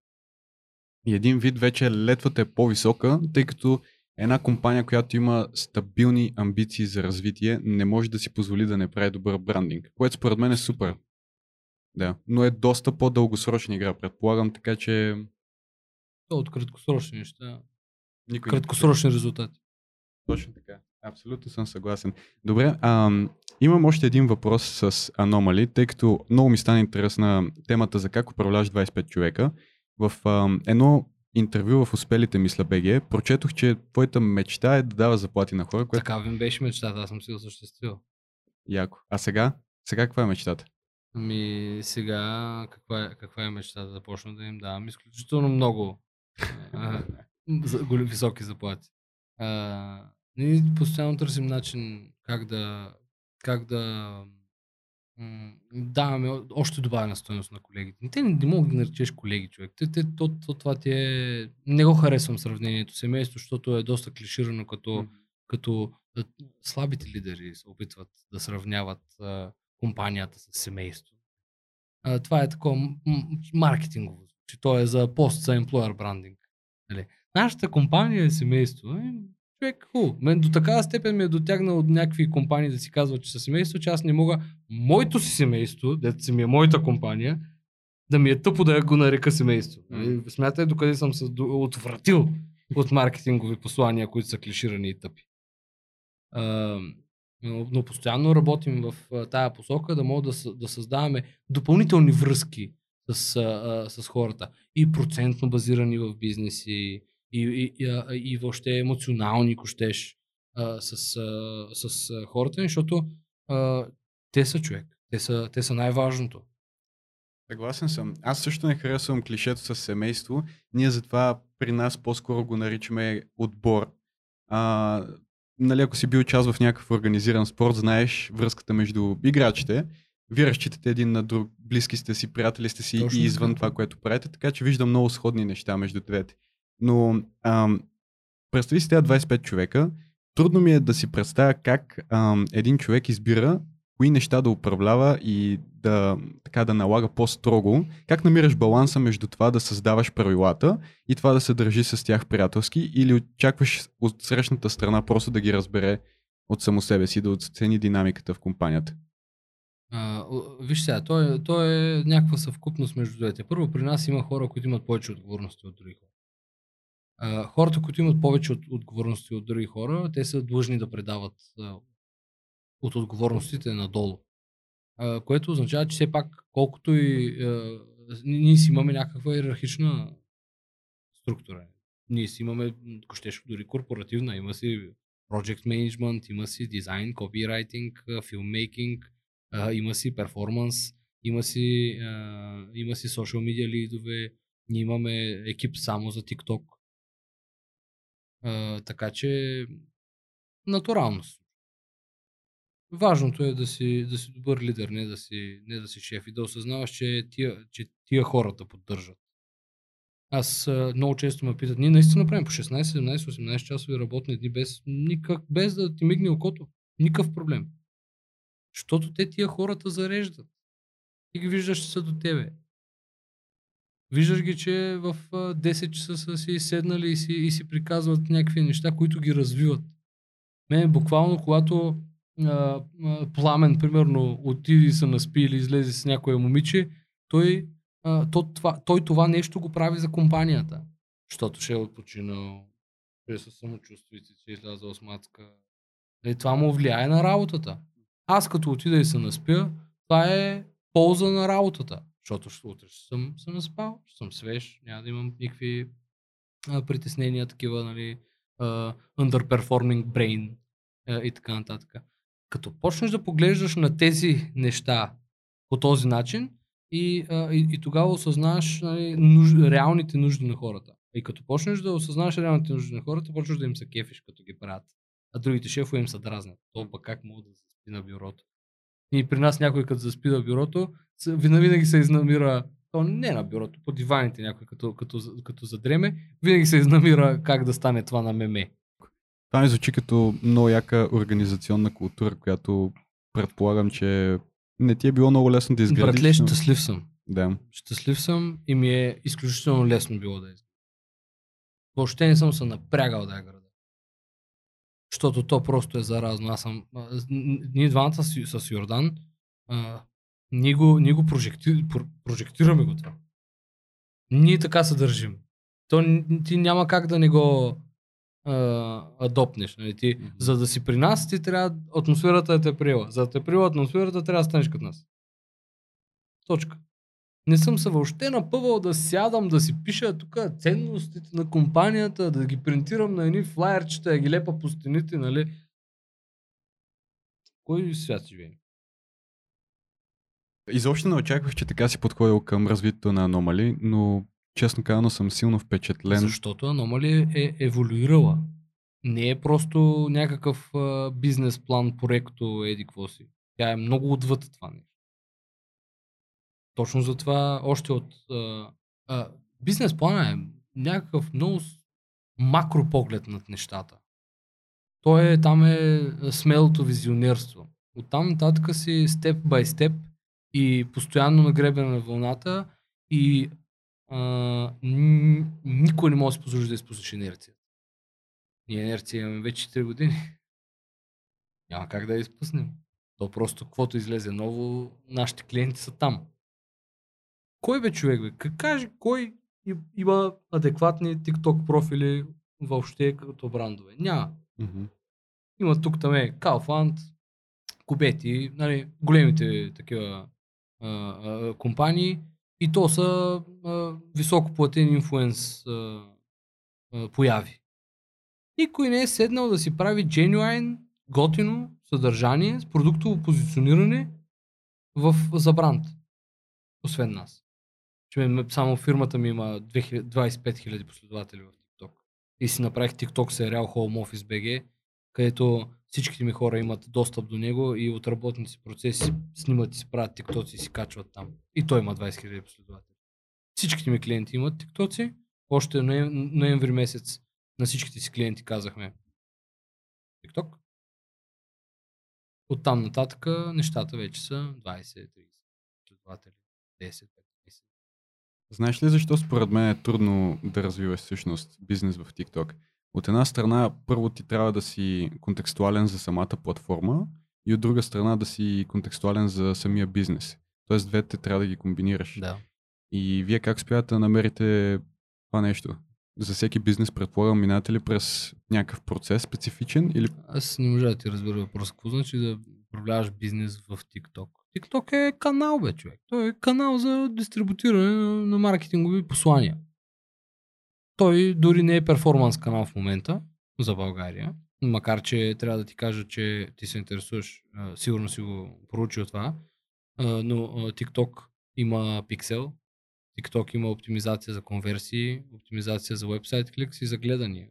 И един вид вече летвата е по-висока, тъй като една компания, която има стабилни амбиции за развитие, не може да си позволи да не прави добър брандинг, което според мен е супер. Да, но е доста по-дългосрочна игра, предполагам, така че То от краткосрочни неща. никой не Краткосрочни резултати. Точно така. Абсолютно съм съгласен. Добре, ам, имам още един въпрос с Anomaly, тъй като много ми стана интересна темата за как управляваш 25 човека. В ам, едно интервю в Успелите мисля БГ, прочетох, че твоята мечта е да дава заплати на хора, което Така ми беше мечтата, аз съм си осъществил. яко. А сега? Сега каква е мечтата? Ами сега каква е, каква е мечтата да почна да им давам изключително много а, високи заплати. А, ние постоянно търсим начин как да как да даваме още добавена стоеност на колегите. Те не, не могат да ги наречеш колеги, човек. Те, те, то, то, това ти е... Не го харесвам сравнението семейство, защото е доста клиширано като като а, слабите лидери се опитват да сравняват а, компанията с семейство. А, това е такова м- маркетингово, че то е за пост за employer branding. Нали? нашата компания е семейство. Човек, ху. Мен до такава степен ми е дотягнал от някакви компании да си казват, че са семейство, че аз не мога моето си семейство, дето си ми е моята компания, да ми е тъпо да я го нарека семейство. Mm. Смятай докъде съм се отвратил от маркетингови послания, които са клиширани и тъпи. А, но, но постоянно работим в а, тая посока да мога да, да създаваме допълнителни връзки с, а, с хората. И процентно базирани в бизнеси, и, и, и, и въобще емоционални, ако щеш, а, с, а, с а, хората, защото а, те са човек. Те са, те са най-важното. Съгласен съм. Аз също не харесвам клишето с семейство. Ние затова при нас по-скоро го наричаме отбор. А, нали, ако си бил част в някакъв организиран спорт, знаеш връзката между играчите. Вие разчитате един на друг, близки сте си, приятели сте си Точно и извън това, което правите, така че виждам много сходни неща между двете. Но ам, представи си тези 25 човека, трудно ми е да си представя как ам, един човек избира кои неща да управлява и да, така, да налага по-строго. Как намираш баланса между това да създаваш правилата и това да се държи с тях приятелски или очакваш от срещната страна просто да ги разбере от само себе си, да оцени динамиката в компанията? А, виж сега, то е, то е някаква съвкупност между двете. Първо, при нас има хора, които имат повече отговорности от други хора. Хората, които имат повече от, отговорности от други хора, те са длъжни да предават от отговорностите надолу. Което означава, че все пак, колкото и ние си имаме някаква иерархична структура. Ние си имаме, ако щеш, дори корпоративна, има си project management, има си дизайн, копирайтинг, филммейкинг, има си перформанс, има си, има си social media лидове, ние имаме екип само за TikTok. Така че натуралност. Важното е да си, да си добър лидер, не да си, не да си шеф и да осъзнаваш, че тия, че тия хората поддържат. Аз много често ме питат, ние наистина правим по 16, 17, 18 часови работни дни без, никак, без да ти мигне окото. Никакъв проблем. Защото те тия хората зареждат. И ги виждаш, че са до тебе. Виждаш ги, че в 10 часа са си седнали и си, и си приказват някакви неща, които ги развиват. Мен буквално, когато а, а, пламен, примерно, отиди се наспи или излезе с някое момиче, той, а, то, това, той това нещо го прави за компанията. Защото ще е отпочинал, ще е със самочувствието, че е излязъл с мацка. И нали, това му влияе на работата. Аз като отида и се наспя, това е полза на работата. Защото утре ще съм се наспал, ще съм свеж, няма да имам никакви а, притеснения, такива, нали, uh, underperforming brain uh, и така нататък. Като почнеш да поглеждаш на тези неща по този начин и, а, и, и тогава осъзнаваш нали, нуж, реалните нужди на хората. И като почнеш да осъзнаваш реалните нужди на хората, почваш да им се кефиш, като ги правят. А другите шефове им се дразнят. То пък как могат да заспи на бюрото? И при нас някой като заспи на бюрото, винаги се изнамира то не на бюрото, по диваните някой като, като, като задреме, винаги се изнамира как да стане това на меме. Това ми звучи като много яка организационна култура, която предполагам, че не ти е било много лесно да изградиш. Братле, щастлив съм. Да. Щастлив съм и ми е изключително лесно било да изградя. Въобще не съм се напрягал да я града. Защото то просто е заразно. Аз съм... Ние двамата с, с Йордан, а, ние го, ние го прожекти, прожектираме го това. Ние така се държим. То ти няма как да не го адопнеш. Нали? Ти, mm-hmm. За да си при нас, ти трябва атмосферата да те приела. За да те приела атмосферата, трябва да станеш като нас. Точка. Не съм се въобще напъвал да сядам, да си пиша тук ценностите на компанията, да ги принтирам на едни флайерчета, да ги лепа по стените, нали? Кой свят живее? Изобщо не очаквах, че така си подходил към развитието на аномали, но честно казано съм силно впечатлен. Защото аномали е еволюирала. Не е просто някакъв а, бизнес план, проекто, еди какво си. Тя е много отвъд това нещо. Точно затова още от... А, а, бизнес плана е някакъв много макро поглед над нещата. Той е, там е смелото визионерство. Оттам нататък си степ бай степ и постоянно нагребене на вълната и а, никой не може да си позволи да изпуснеш инерция. Ние инерция имаме вече 4 години. Няма как да я изпуснем. То просто, каквото излезе ново, нашите клиенти са там. Кой бе човек, бе? Как каже, кой има адекватни TikTok профили въобще като брандове? Няма. Мгм. Има тук там е Kaufland, Кубети, нали, големите такива а, а, компании и то са а, високо платени инфлуенс а, а, появи. Никой не е седнал да си прави genuine, готино съдържание с продуктово позициониране в, за бранд. Освен нас. Ме- само фирмата ми има 2000 25 000 последователи в TikTok. И си направих TikTok сериал Home Office BG, където всичките ми хора имат достъп до него и от работните си процеси снимат и си правят TikTok и си качват там. И той има 20 000 последователи. Всичките ми клиенти имат TikTok. Още ноем- ноември месец на всичките си клиенти казахме TikTok. Оттам нататък нещата вече са 20-30 последователи, 10 15 Знаеш ли защо според мен е трудно да развиваш всъщност бизнес в TikTok? От една страна, първо ти трябва да си контекстуален за самата платформа и от друга страна да си контекстуален за самия бизнес. Тоест двете трябва да ги комбинираш. Да. И вие как успявате да намерите това нещо? За всеки бизнес, предполагам, минате ли през някакъв процес специфичен или Аз не можа да ти разбера въпроса. Какво значи да управляваш бизнес в TikTok? TikTok е канал, бе, човек. Той е канал за дистрибутиране на, на маркетингови послания. Той дори не е перформанс канал в момента за България. Макар, че трябва да ти кажа, че ти се интересуваш, сигурно си го проучил това, но TikTok има пиксел, TikTok има оптимизация за конверсии, оптимизация за вебсайт кликс и за гледания.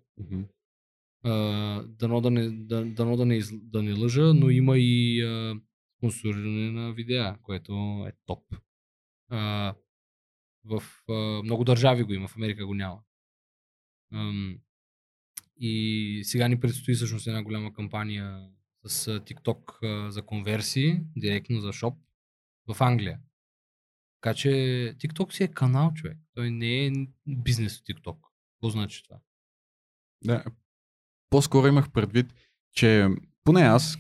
А, дано да не, да, дано да не, да не лъжа, но има и а, спонсориране на видеа, което е топ. А, в а, много държави го има, в Америка го няма. Ам, и сега ни предстои всъщност една голяма кампания с TikTok за конверсии, директно за шоп в Англия. Така че TikTok си е канал, човек. Той не е бизнес в TikTok. Какво значи това? Да. По-скоро имах предвид, че поне аз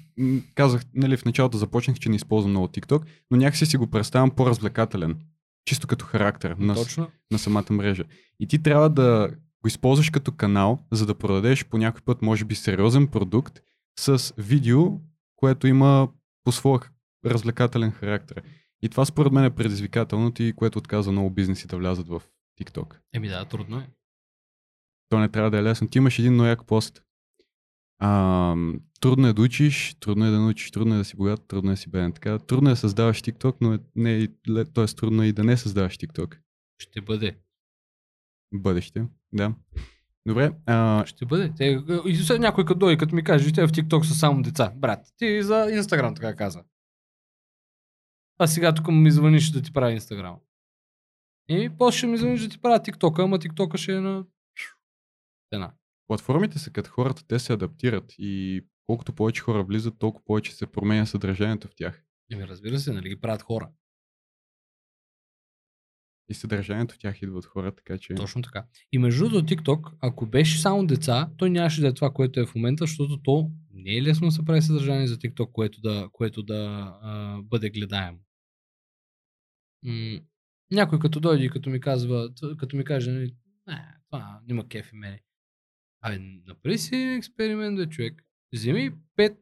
казах, нали, в началото започнах, че не използвам много TikTok, но някакси си го представям по-развлекателен. Чисто като характер на, Точно. на самата мрежа. И ти трябва да го използваш като канал, за да продадеш по някой път, може би, сериозен продукт с видео, което има по своя развлекателен характер. И това според мен е предизвикателното и което отказва много бизнеси да влязат в TikTok. Еми да, трудно е. То не трябва да е лесно. Ти имаш един много як пост. А, трудно е да учиш, трудно е да научиш, трудно е да си богат, трудно е да си беден. Така, трудно е да създаваш TikTok, но е, не е, т.е. трудно е и да не създаваш TikTok. Ще бъде. Бъдеще, да. Добре, а, Ще бъде. Те, и сега някой като дойде, като ми каже, те в TikTok са само деца. Брат, ти за Instagram така каза. А сега тук ми звъниш да ти прави Инстаграм. И после ще ми звъниш да ти правя TikTok, ама TikTok ще е на цена. Платформите са като хората, те се адаптират и колкото повече хора влизат, толкова повече се променя съдържанието в тях. Еми разбира се, нали ги правят хора. И съдържанието в тях идва от хора, така че... Точно така. И между другото TikTok, ако беше само деца, той нямаше да е това, което е в момента, защото то не е лесно да се прави съдържание за TikTok, което да, което да а, бъде гледаемо. М- някой като дойде и като ми казва, като ми каже, нали, не, това няма кеф и мене. Абе, направи си експеримент, бе, човек. Вземи пет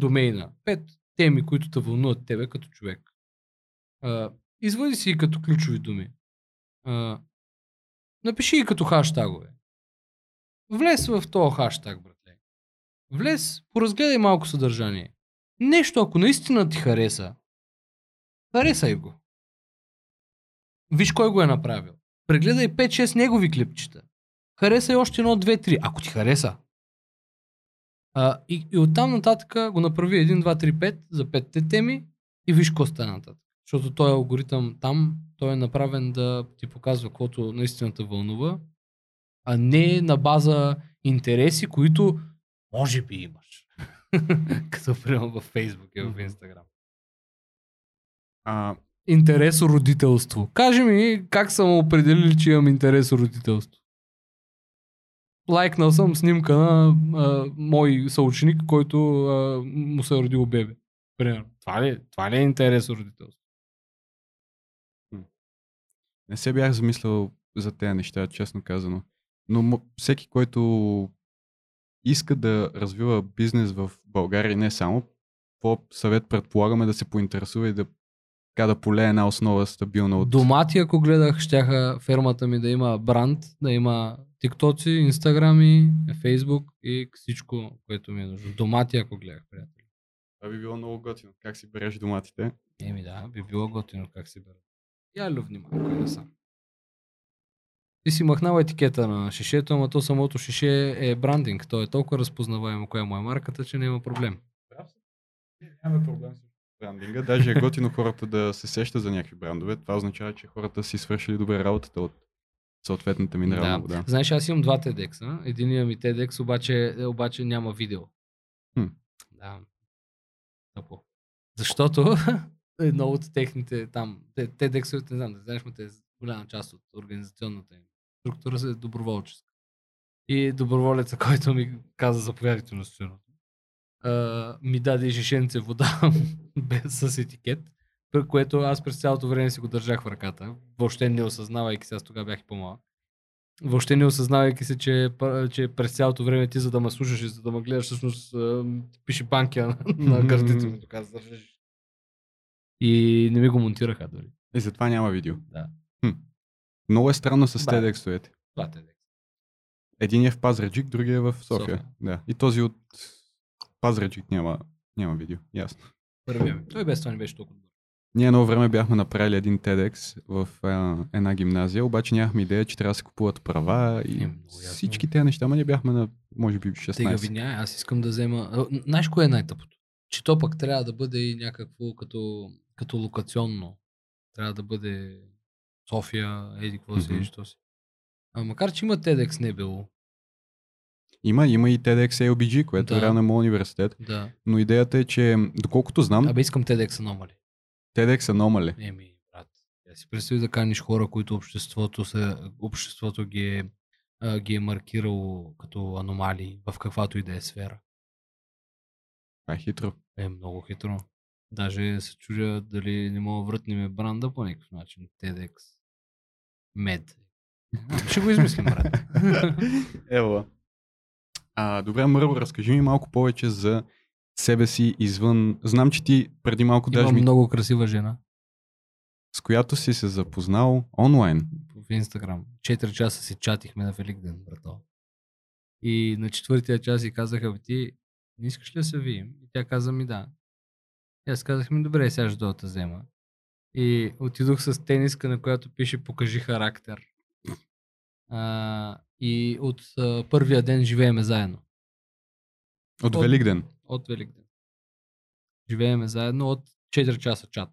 домейна, пет теми, които те вълнуват тебе като човек. А, извади си като ключови думи. А, напиши ги като хаштагове. Влез в този хаштаг, братле. Влез, поразгледай малко съдържание. Нещо, ако наистина ти хареса, харесай го. Виж кой го е направил. Прегледай 5-6 негови клипчета. Харесай още едно, две, три, ако ти хареса. А, и, и оттам нататък го направи 1, 2, 3, 5 за 5 теми и виж какво стана нататък. Защото този алгоритъм там, той е направен да ти показва каквото наистина те вълнува, а не на база интереси, които може би имаш. Като примерно във Facebook и в. Instagram. А, интерес родителство. Кажи ми как съм определили, че имам интерес родителство. Лайкнал съм снимка на а, мой съученик, който а, му се е родило бебе. Примерно. Това ли, това ли е интерес родителство? Не се бях замислял за тези неща, честно казано. Но всеки, който иска да развива бизнес в България, не само, по съвет предполагаме да се поинтересува и да, така да полее една основа стабилна от... Домати, ако гледах, щяха фермата ми да има бранд, да има тиктоци, инстаграми, фейсбук и всичко, което ми е нужно. Домати, ако гледах, приятели. Това би било много готино. Как си береш доматите? Еми да, би било готино как се бере. Я лювни малко и да съм. Ти си махнал етикета на шишето, ама то самото шише е брандинг. То е толкова разпознаваемо коя му е марката, че няма проблем. Нямаме проблем с брандинга. Даже е готино хората да се сещат за някакви брандове. Това означава, че хората си свършили добре работата от съответната минерална Да. вода. Знаеш, аз имам два TEDx. Единият ми TEDx обаче, е, обаче няма видео. Хм. Да. Тъпо. Защото едно от техните там, TEDx-овете, не знам, да знаеш, те голяма част от организационната им структура е доброволческа. И доброволеца, който ми каза заповядайте на стеното, а, ми даде жишенце вода без, с етикет, което аз през цялото време си го държах в ръката, въобще не осъзнавайки се, аз тогава бях и по-малък. Въобще не осъзнавайки се, че, че през цялото време ти, за да ме слушаш и за да ме гледаш, всъщност пише банки на, на ми, тук аз държиш. И не ми го монтираха дори. И затова няма видео. Да. Хм. Много е странно с. TEDx-овете. Е TEDx. Един е в Пазарджик, другия е в София. София. Да. И този от Пазарджик няма, няма видео. Ясно. Първият ми. Той без това не беше толкова. Ние едно време бяхме направили един TEDx в една гимназия, обаче нямахме идея, че трябва да се купуват права и Е, всички тези неща, ама ние бяхме на, може би, Тега 16. виня, аз искам да взема... Знаеш кое е най-тъпото? Че то пък трябва да бъде и някакво като, като локационно. Трябва да бъде София, еди какво си, еди що си. А, макар, че има TEDx не било. Има, има и TEDx LBG, което Да. е реално е моят университет. Да. Но идеята е, че доколкото знам, Абе искам TEDx Anomaly. TEDx Anomaly. Еми, брат. Я си представи да каниш хора, които обществото, се, обществото ги, е, а, ги е маркирало като аномалии в каквато и да е сфера. Това е хитро. Е, много хитро. Даже се чудя дали не мога да вратнем бранда по някакъв начин. TEDx. Мед. Ще го измислим, брат. Ева. А, добре, Мърво, разкажи ми малко повече за себе си извън... Знам, че ти преди малко даже Имам ми... много красива жена с която си се запознал онлайн. в Инстаграм. Четири часа си чатихме на Великден, брато. И на четвъртия час си казаха, ти не искаш ли да се видим? И тя каза ми да. И аз казах ми, добре, сега ще дойда взема. И отидох с тениска, на която пише покажи характер. А, и от а, първия ден живееме заедно. От От- Великден. От Великден. Живееме заедно от 4 часа чат.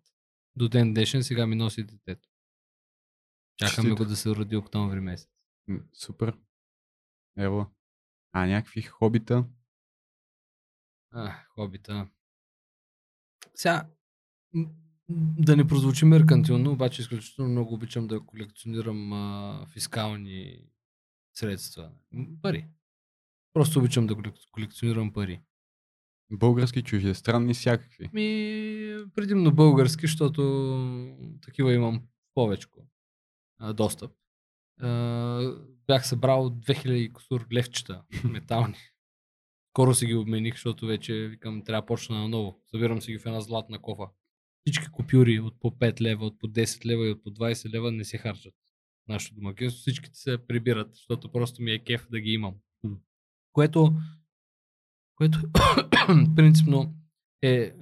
До ден днешен сега ми носи детето. Чакаме Честито. го да се роди октомври месец. М, Супер. Ево. А някакви хобита? А, хобита. Сега, м, да не прозвучи меркантилно, обаче изключително много обичам да колекционирам а, фискални средства. М, Пари. Просто обичам да колек- колекционирам пари. Български, чуждестранни, всякакви. Ми, предимно български, защото такива имам повече достъп. А, бях събрал 2000 и кусур левчета метални. Скоро си ги обмених, защото вече викам, трябва да почна наново. Събирам си ги в една златна кофа. Всички купюри от по 5 лева, от по 10 лева и от по 20 лева не се харчат. Нашето домакинство всичките се прибират, защото просто ми е кеф да ги имам. Което, което принципно е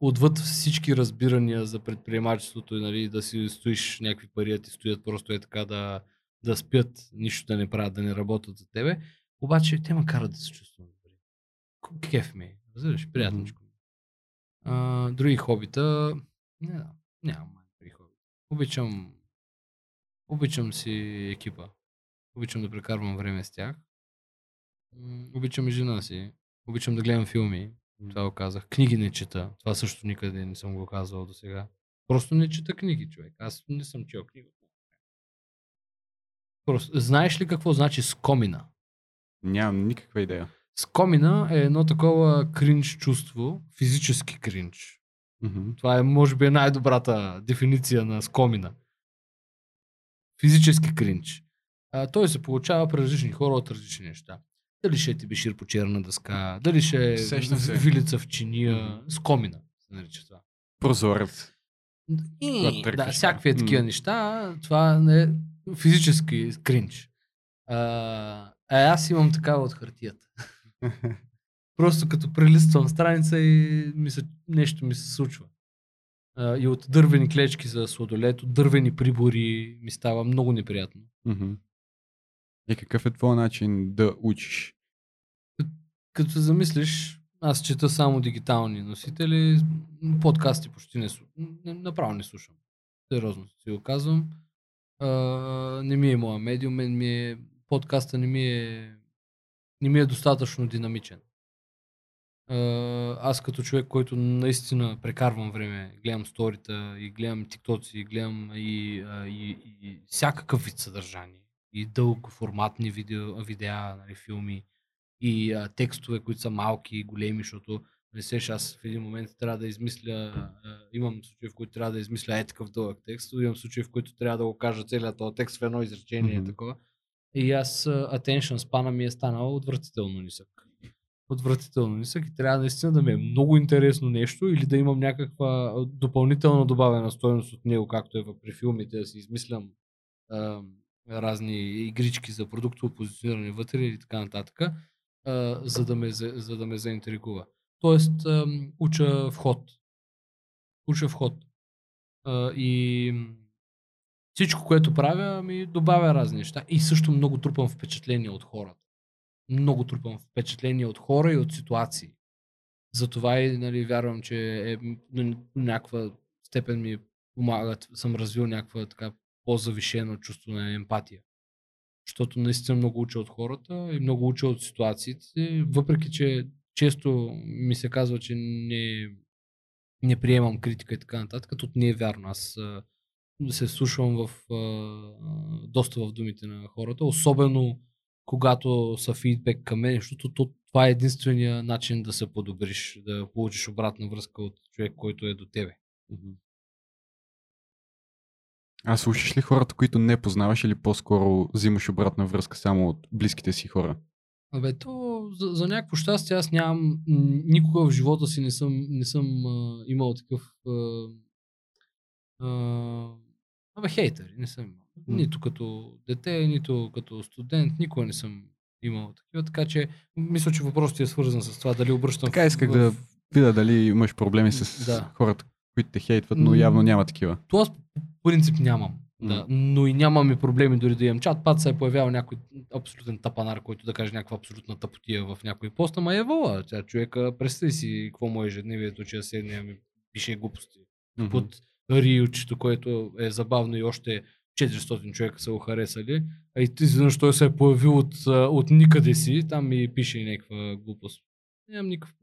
отвъд всички разбирания за предприемачеството и нали, да си стоиш някакви пари, да ти стоят просто е така да, да спят, нищо да не правят, да не работят за тебе. Обаче те ме карат да се чувствам добре. Кеф ми. е, Разбираш, приятничко. А, други хобита. Не, нямам други хобита. Обичам. Обичам си екипа. Обичам да прекарвам време с тях. Обичам и жена си. Обичам да гледам филми. Това го казах. Книги не чета. Това също никъде не съм го казвал до сега. Просто не чета книги, човек. Аз не съм чел книга. Просто, знаеш ли какво значи скомина? Нямам никаква идея. Скомина е едно такова кринч чувство, физически кринч. Мгм. Това е, може би, най-добрата дефиниция на скомина. Физически кринч. А, той се получава при различни хора от различни неща. Дали ще е Тибишир по черна дъска, дали ще е вилица в чиния, скомина се нарича това. Прозорец. И, да, всякакви да. такива М. неща, това не е физически кринч. А, а аз имам такава от хартията. Просто като прелиствам страница и ми се, нещо ми се случва. А, и от дървени клечки за сладолет, от дървени прибори ми става много неприятно. Мгм. И какъв е твой начин да учиш? Като се замислиш, аз чета само дигитални носители, подкасти почти не слушам. Направо не слушам. Сериозно си го казвам. А, не ми е моя медиум, мен ми е, подкаста не ми е, не ми е достатъчно динамичен. А, аз като човек, който наистина прекарвам време, гледам сторита и гледам тиктоци, и гледам и, а, и, и всякакъв вид съдържание. И дългоформатни видео, видеа, нали, филми, и а, текстове, които са малки и големи, защото не сеш, аз в един момент трябва да измисля, а, имам случаи, в които трябва да измисля е такъв дълъг текст, имам случаи, в които трябва да го кажа целият този текст в едно изречение, Мгм. такова. И аз attention спана ми е станал отвратително нисък. Отвратително нисък и трябва наистина да ми е много интересно нещо или да имам някаква допълнителна добавена стоеност от него, както е при филмите, да си измислям разни игрички за продуктово позициониране вътре и така нататък, а, за, да ме, за, да ме заинтригува. Тоест, ам, уча вход. Уча вход. А, и всичко, което правя, ми добавя разни неща. И също много трупам впечатления от хората. Много трупам впечатления от хора и от ситуации. Затова и нали, вярвам, че е, някаква степен ми помагат, съм развил някаква така по-завишено чувство на емпатия. Защото наистина много уча от хората и много уча от ситуациите, въпреки че често ми се казва, че не, не приемам критика и така нататък, като не е вярно. Аз се слушвам в, доста в думите на хората, особено когато са фидбек към мен, защото то, това е единствения начин да се подобриш, да получиш обратна връзка от човек, който е до тебе. Мгм. А слушаш ли хората, които не познаваш или по-скоро взимаш обратна връзка само от близките си хора? Абе, то за, за някакво щастие аз нямам, никога в живота си не съм, не съм а, имал такъв а, а, абе, хейтери, не съм имал. Нито като дете, нито като студент, никога не съм имал такива, така че мисля, че въпросът ти е свързан с това дали обръщам Така исках в, да видя дали имаш проблеми с Да. хората, които те хейтват, но явно няма такива. То аз по принцип нямам. Да, но и нямам и проблеми дори да имам чат. Пат се е появял някой абсолютен тапанар, който да каже някаква абсолютна тъпотия в някой пост, ама е вола. Тя човека, представи си какво му е ежедневието, че седне и ми пише глупости. Мгм. Под рилчето, което е забавно и още 400 човека са го харесали. А и ти изведнъж той се е появил от, от никъде си, там ми пише и някаква глупост. Нямам никакъв.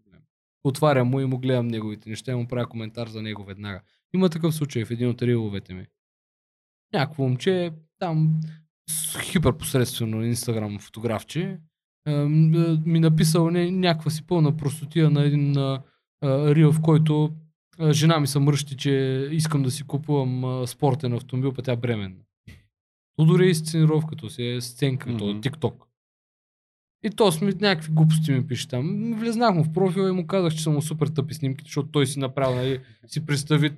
Отварям му и му гледам неговите неща и му правя коментар за него веднага. Има такъв случай в един от риловете ми. Някакво момче, там хиперпосредствено инстаграм фотографче, ми написал не, някаква си пълна простотия на един а, а, рил, в който а, жена ми се мръщи, че искам да си купувам а, спортен автомобил, па тя е бременна. То дори и сценировката си е сценка, mm-hmm. то е. TikTok. И то сме някакви глупости ми пише там. Влезнах му в профила и му казах, че са му супер тъпи снимки, защото той си направил, нали, си представи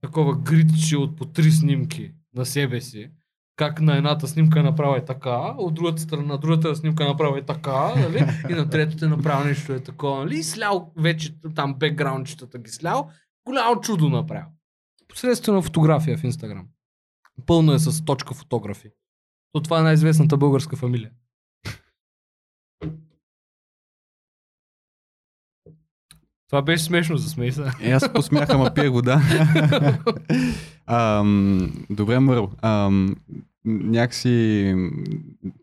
такова гридче от по три снимки на себе си. Как на едната снимка направя е така, от другата страна, на другата снимка направя е така, нали? и на третата направя нещо е такова, нали? И слял вече там бекграундчетата ги слял, голямо чудо направил. Посредствена фотография в Инстаграм. Пълно е с точка фотографи. То това е най-известната българска фамилия. Това беше смешно, за смейса. Е, аз се посмях, ама пия вода. Ам, добре, Мърл. Ам, някакси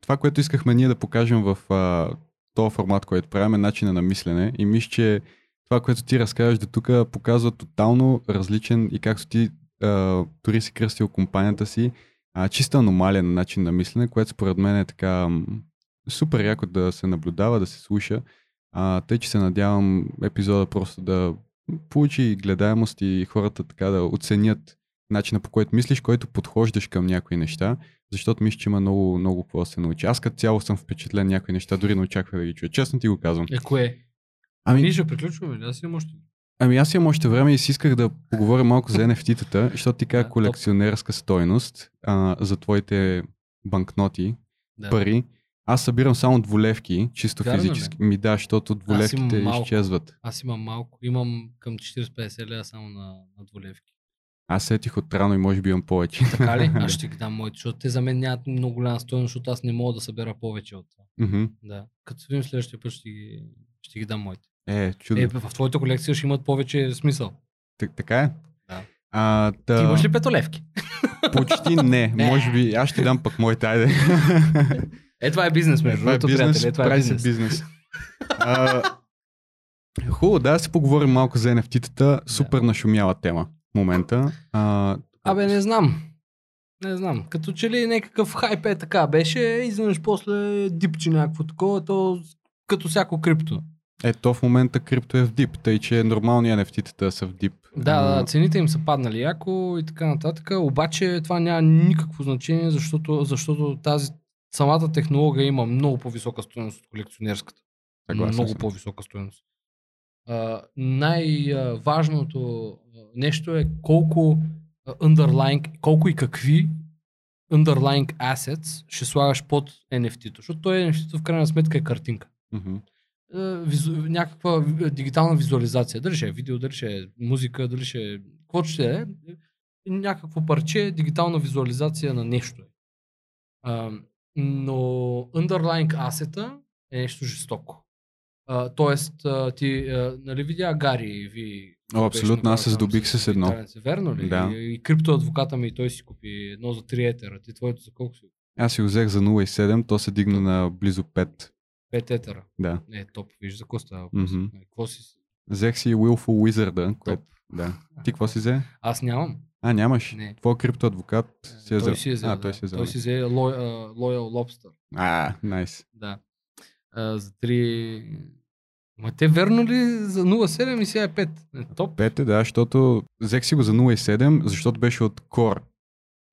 това, което искахме ние да покажем в а, този формат, който правим, е начина на мислене. И мисля, че това, което ти разказваш до тук, показва тотално различен и както ти а, дори си кръстил компанията си а, чиста аномалия на начин на мислене, което според мен е така супер яко да се наблюдава, да се слуша. А, тъй, че се надявам епизода просто да получи гледаемост и хората така да оценят начина по който мислиш, който подхождаш към някои неща, защото мисля, че има много, много какво да се научи. Аз като цяло съм впечатлен някои неща, дори не очаквах да ги чуя. Честно ти го казвам. Е, кое? Ами- Ние ще приключваме, си имам още. Ами аз имам още време и си исках да поговоря малко за NFT-тата, защото ти каза Да, колекционерска стойност а, за твоите банкноти, Да. пари. Аз събирам само двулевки, чисто Вярно ли? физически. Ми да, защото двулевките малко. изчезват. Аз имам малко. Имам към 40-50 лева само на, на двулевки. Аз сетих от рано и може би имам повече. Така ли? Аз ще ги дам моите, защото те за мен нямат много голяма стоеност, защото аз не мога да събера повече от това. Мгм. Да. Като видим следващия път, ще ги, ще ги дам моите. Е, чудо. Е, в твоята колекция ще имат повече смисъл. Так- така е? Да. А, та, Ти имаш ли петолевки? Почти. Не. Може би аз ще дам пък моите, айде. Е, това е бизнес, между е другото, бизнес, приятели. Това е прави се бизнес. бизнес. А, Хубаво, да, си поговорим малко за NFT-тата. Супер нашумяла тема в момента. А, Абе, не знам. Не знам. Като че ли някакъв хайп е така беше, изведнъж после дипче някакво такова, то като всяко крипто. Ето в момента крипто е в дип, тъй че нормални NFT-тата са в дип. Да, да, цените им са паднали яко и така нататък, обаче това няма никакво значение, защото, защото тази самата технология има много по-висока стоеност от колекционерската. Съгласен много по-висока стоеност. Най-важното нещо е колко underlying, колко и какви underlying assets ще слагаш под NFT-то. Защото той NFT-то в крайна сметка е картинка. Е, визу, някаква дигитална визуализация. Дали ще е видео, дали ще е музика, дали ще е... Каквото ще е. е Някакво парче, дигитална визуализация на нещо. е. Но underlying asset е нещо жестоко. А, тоест, а, ти а, нали видя Гари ви... О, абсолютно, аз се здобих с едно. Италианци, Верно ли? Да. И, и криптоадвоката ми, той си купи едно за 3 етера. Ти твоето за колко си? Аз си го взех за 0,7, то се дигна на близо 5. 5 етера. Да. Не, топ. Виж за въпрос. Мгм. Е, Какво си? Взех си Willful Wizard, което... Топ. Да. Ти какво си взе? Аз нямам. А, нямаш. Не. Твой криптоадвокат си е той си е взел. А, да. той си е взел. Той си взе Loyal, Lobster. А, найс. Да. А, за 3... Ма те верно ли за 0,7 и сега е 5? Е, топ. Пете, да, защото взех си го за 0,7, защото беше от Core.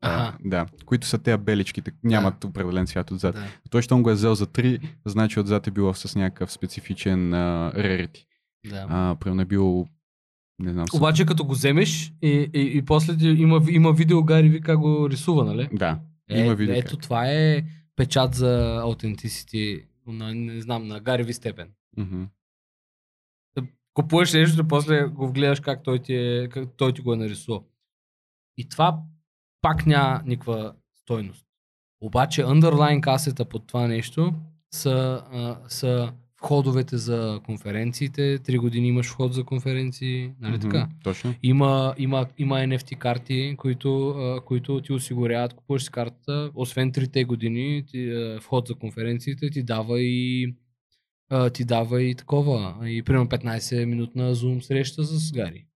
А, Аха. да, които са тези беличките, нямат определен цвят отзад. Да. Той, щом го е взел за 3, значи отзад е било с някакъв специфичен а, rarity. да. А, примерно е бил, не знам. Обаче като го вземеш и, и, и после има, има видео Гари ви как го рисува, нали? Да, Е, има видео ето как. това е печат за аутентисити на, не знам, на Гари ви степен. Мгм. купуваш нещо, после го гледаш как той ти, е, как той ти го е нарисувал. И това пак няма никаква стойност. Обаче underlying asset под това нещо са, а, са входовете за конференциите. Три години имаш вход за конференции, нали Мгм, така? Точно. Има, има, има NFT карти, които, а, които ти осигуряват, купуваш си картата, освен трите години, ти, а, вход за конференциите ти дава и а, ти дава и такова, и примерно 15 минутна Zoom среща с Гари.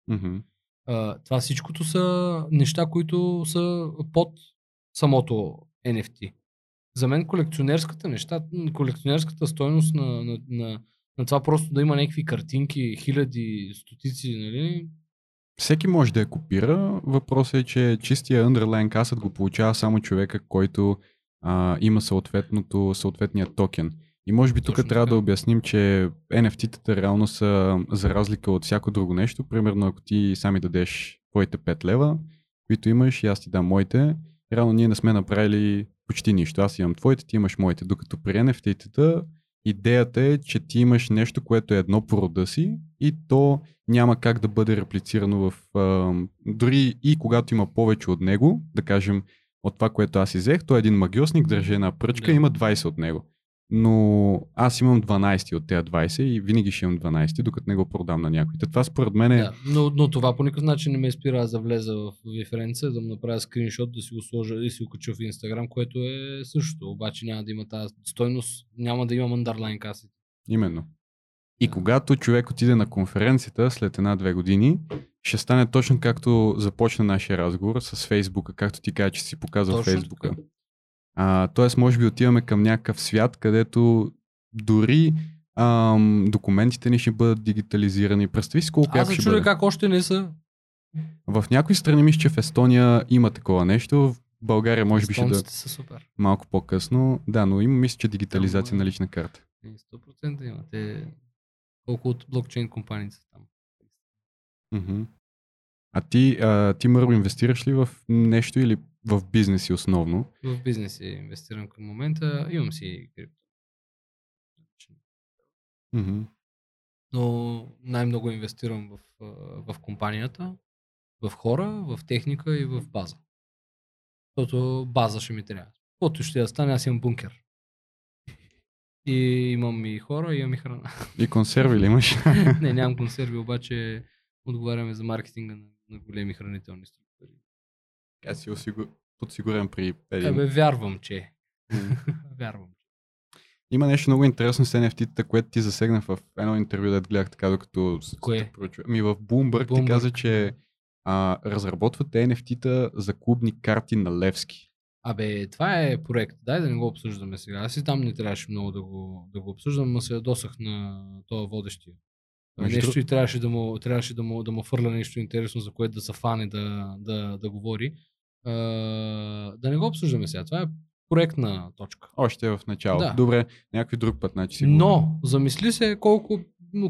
А, това всичкото са неща, които са под самото NFT. За мен колекционерската неща, колекционерската стойност на, на, на, на това просто да има някакви картинки, хиляди, стотици, нали? Всеки може да я копира. Въпросът е, че чистия underline asset го получава само човека, който а, има съответното, съответния токен. И може би тук трябва да обясним, че NFT-тата реално са за разлика от всяко друго нещо. Примерно, ако ти сами дадеш твоите 5 лева, които имаш и аз ти дам моите, реално ние не сме направили почти нищо. Аз имам твоите, ти имаш моите. Докато при NFT-тата идеята е, че ти имаш нещо, което е едно по рода си и то няма как да бъде реплицирано в... А, дори и когато има повече от него, да кажем от това, което аз изех, той е един магиосник, държи една пръчка, Да. има 20 от него. Но аз имам 12 от тези 20 и винаги ще имам 12, докато не го продам на някой. Та Това според мен е... Да, но, но това по никакъв начин не ме спира аз да влеза в референция, да му направя скриншот, да си го сложа и си го кача в Инстаграм, което е също. Обаче няма да има тази стойност, няма да имам underline каси. Именно. И когато човек отиде на конференцията след една-две години, ще стане точно както започна нашия разговор с Фейсбука, както ти кажа, че си показал Точно Фейсбука. така. А, тоест, може би отиваме към някакъв свят, където дори ам, документите ни ще бъдат дигитализирани. Представи си колко Аз се чудя как още не са. В някои страни мисля, че в Естония има такова нещо. В България може би ще да са супер. малко по-късно. Да, но има мисля, че дигитализация на лична карта. Е, 100% има. Те... Колко от блокчейн компаниите са там. Мгм. А ти, а, ти Мърво, инвестираш ли в нещо или в бизнеси основно? В бизнеси инвестирам към момента. Имам си крипто. Мгм. но най-много инвестирам в, в компанията, в хора, в техника и в база. Защото база ще ми трябва. Каквото ще да стане, аз имам бункер. И имам и хора, и имам и храна. И консерви ли имаш? Не, нямам консерви, обаче отговаряме за маркетинга на, на големи хранителни структури. Аз си осигур... подсигурен при един. Абе, вярвам, че. Вярвам. Има нещо много интересно с NFT-та, което ти засегна в едно интервю, да гледах така, докато Кое? проучва. Ми в Bloomberg, ти Bloomberg. каза, че а, разработвате NFT-та за клубни карти на Левски. Абе, това е проект. Дай да не го обсъждаме сега. Аз и там не трябваше много да го, да го обсъждам, но се ядосах на този водещия. Между нещо и трябваше да му, трябваше да му, да му фърля нещо интересно, за което да се фане да, да, да говори. А, да не го обсъждаме сега. Това е проектна точка. Още в началото. Да. Добре, някой друг път, значи си говорим. Но, замисли се колко,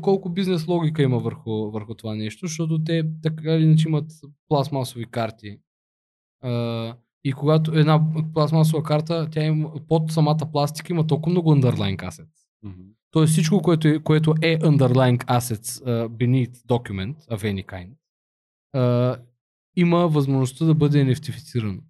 колко бизнес логика има върху, върху това нещо, защото те така или иначе имат пластмасови карти. А, и когато една пластмасова карта, тя има, под самата пластика има толкова много underlying assets. Мгм. Тоест всичко, което е, което е underlying assets uh, beneath document of any kind, uh, има възможността да бъде NFT-фицирано.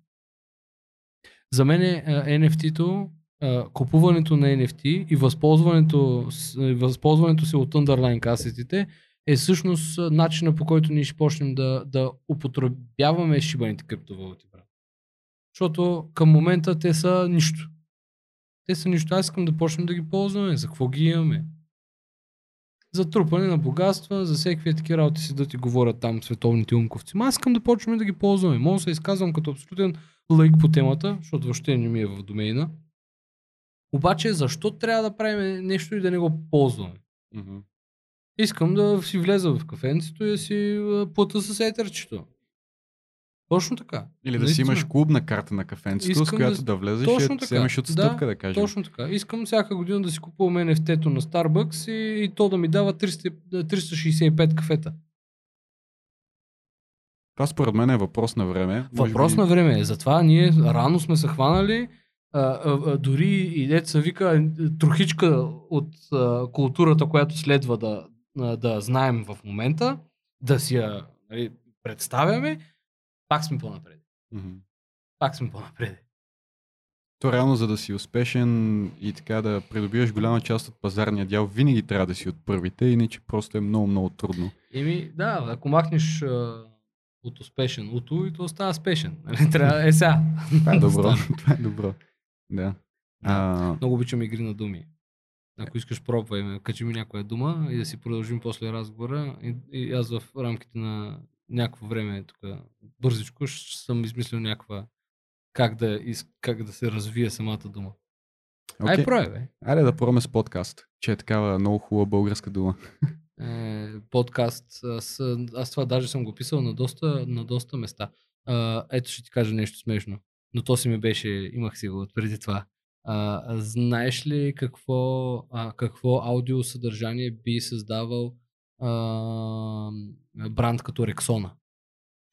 За мен е, NFT-то, uh, купуването на NFT и възползването, и възползването си от underlying asset е всъщност начина по който ние ще почнем да, да употребяваме шибаните криптовалути. Защото към момента те са нищо. Те са нищо. Аз искам да почнем да ги ползваме. За какво ги имаме? За трупане на богатства, за всеки такива работи си да ти говорят там световните умковци. Ма аз искам да почнем да ги ползваме. Мога да се изказвам като абсолютен лайк по темата, защото въобще не ми е в домейна. Обаче защо трябва да правим нещо и да не го ползваме? Мгм. Искам да си влеза в кафенцето и да си плата с етерчето. Точно така. Или да си имаш клубна карта на кафенцето, с която да- да, влезеш Точно и така. вземеш отстъпка, да, кажем. Точно така. Искам всяка година да си купувам NFT-то на Starbucks и, и то да ми дава 300, 365 кафета. Това според мен е въпрос на време. Въпрос би- на време е. Затова ние рано сме се хванали. А, а, а, дори и деца вика е, трохичка от а, културата, която следва да, а, да знаем в момента, да си я нали, представяме, пак сме по-напред. Мгм. Пак сме по-напред. То реално, за да си успешен и така да придобиеш голяма част от пазарния дял, винаги трябва да си от първите, иначе просто е много, много трудно. Еми, да, ако махнеш а, от успешен уто, и то става спешен. Нали? Трябва е сега. Това е добро. Това е добро. Да. А, Много обичам игри на думи. Ако искаш, пробвай ме, качи ми някоя дума и да си продължим после разговора. И, и аз в рамките на някакво време, тук бързичко, ще съм измислил някаква как да, из, как да се развие самата дума. окей. Ай, пробвай, бе. Айде да пробваме с подкаст, че е такава много хубава българска дума. е, подкаст. Аз, аз това даже съм го писал на доста, на доста места. А, ето ще ти кажа нещо смешно. Но то си ме беше, имах си го от преди това. А, знаеш ли какво, а, какво аудиосъдържание би създавал а, бранд като Рексона?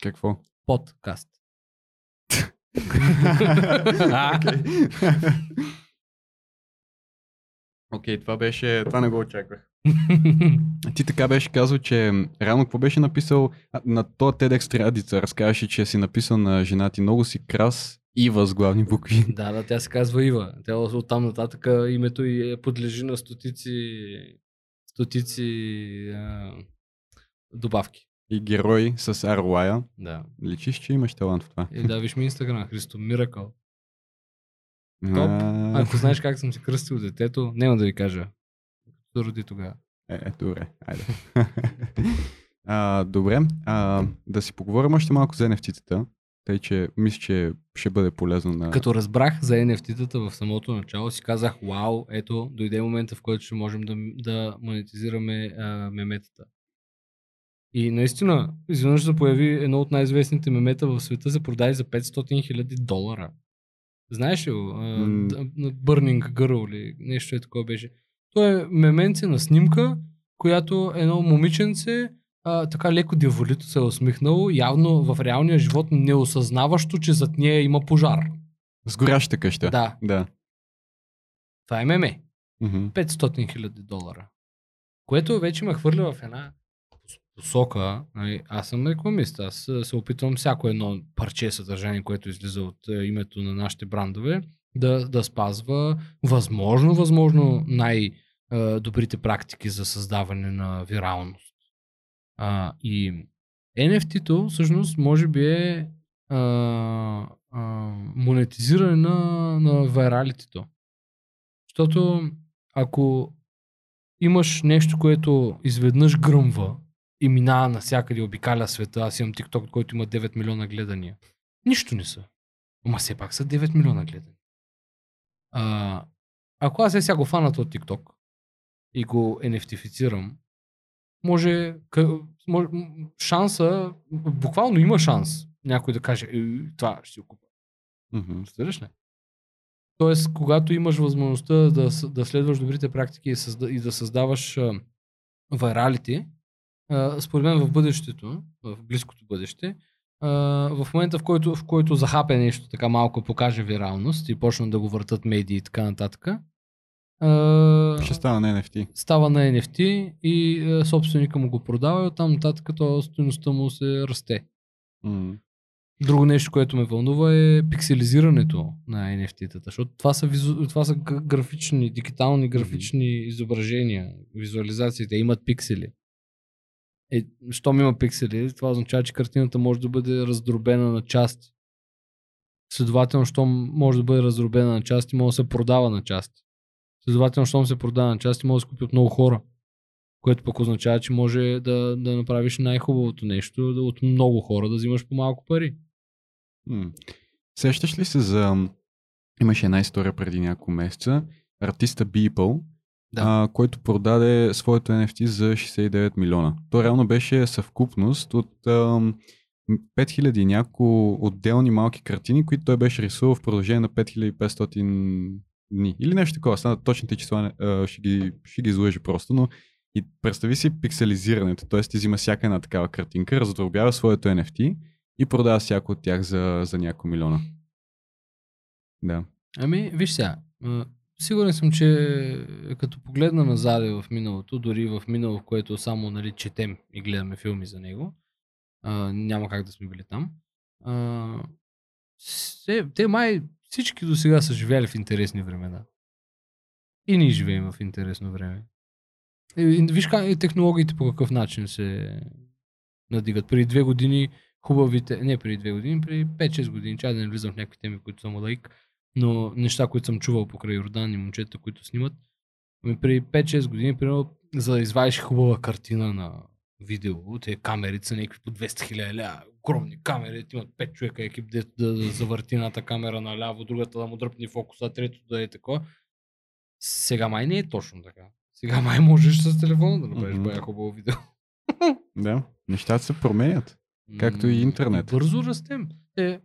Какво? Подкаст. Окей. Това беше, това не го очаквах. Ти така беше казал, че м, реално какво беше написал на то TEDx Триадица, разказваше, че си написал на жена ти много си крас Ива с главни букви. да, да, тя се казва Ива. Тя от там нататък името й е подлежи на стотици, стотици а, добавки. И герой с ROI. Да. Личиш, че имаш талант в това. И да, виж ми инстаграм, Христо Миракъл. Топ. А, Ако знаеш как съм си кръстил детето, няма да ви кажа. Като се роди тогава. Е, е добре, айде. а, добре, а, да си поговорим още малко за NFT-тата, тъй че мисля, че ще бъде полезно на... Като разбрах за NFT-тата в самото начало, си казах, вау, ето, дойде момента, в който ще можем да, да монетизираме а, меметата. И наистина, изведнъж се появи едно от най-известните мемета в света, се продаде за 500 хиляди долара. Знаеш ли. Uh, Burning Girl или нещо е такова беше. То е меменце на снимка, която едно момиченце а, така леко дяволито се е усмихнало, явно в реалния живот неосъзнаващо, че зад нея има пожар. С горяща къща. Да, Да. това е меме. Мгм. 500 хиляди долара. Което вече ме хвърля в една посока. Нали, Аз съм рекламист. Аз се опитвам всяко едно парче съдържание, което излиза от името на нашите брандове, да, да спазва възможно, възможно най-добрите практики за създаване на виралност. А, и NFT-то всъщност може би е а, а, монетизиране на, на виралитето. Защото ако имаш нещо, което изведнъж гръмва и минава навсякъде, обикаля света, аз имам TikTok, който има 9 милиона гледания. Нищо не са. Ама все пак са 9 милиона гледания. А, ако аз сега го фанат от TikTok и го NFT-фицирам, може, може шанса, буквално има шанс някой да каже, «Е, това ще си купа. Разбираш ли? Тоест, когато имаш възможността да, да следваш добрите практики и, създа, и да създаваш а, вайралити, а, според мен в бъдещето, в близкото бъдеще, а, в момента в който, в който захапе нещо така малко, покаже виралност и почнат да го въртат медии и така нататък, а, Ще става на NFT. става на NFT и собственика му го продава и оттам нататък то стоеността му се расте. М. Друго нещо, което ме вълнува е пикселизирането на NFT-тата, защото това са, визу... това са графични, дигитални графични изображения, визуализации, те имат пиксели. Е, щом има пиксели, това означава, че картината може да бъде раздробена на части. Следователно, щом може да бъде раздробена на части, може да се продава на части. Следователно, щом се продава на части, може да се купи от много хора. Което пък означава, че може да, да направиш най-хубавото нещо, да от много хора да взимаш по малко пари. М. Сещаш ли се за... Имаше една история преди няколко месеца. Артиста Beeple, Да. а, който продаде своето NFT за 69 милиона. То реално беше съвкупност от ам, 5000 и няколко отделни малки картини, които той беше рисувал в продължение на 5500 дни. Или нещо такова. Стана точните числа, а, ще ги, ще ги излъжи просто, но и представи си пикселизирането, т.е. ти взима всяка една такава картинка, раздробява своето NFT и продава всяко от тях за, за няколко милиона. Да. Ами, виж сега. Сигурен съм, че като погледна назад в миналото, дори в минало, в което само нали, четем и гледаме филми за него, а, няма как да сме били там. А, се, те май всички до сега са живяли в интересни времена. И ние живеем в интересно време. И, и, виж как технологиите по какъв начин се надигат. Преди две години хубавите, не преди две години, преди 5-6 години, чай да не влизам в някакви теми, които съм лаик, но неща, които съм чувал покрай Йордан и момчета, които снимат. Ами преди 5-6 години, примерно, за да извадиш хубава картина на видео, те камерите са някакви по 200 хиляди ля, огромни камери, имат 5 човека екип, де да, да завърти едната камера наляво, другата да му дръпне фокуса, трето да е такова. Сега май не е точно така. Сега май можеш с телефона да направиш Мгм. бая хубаво видео. Да. Нещата се променят. Както и интернет. Бързо растем. Е,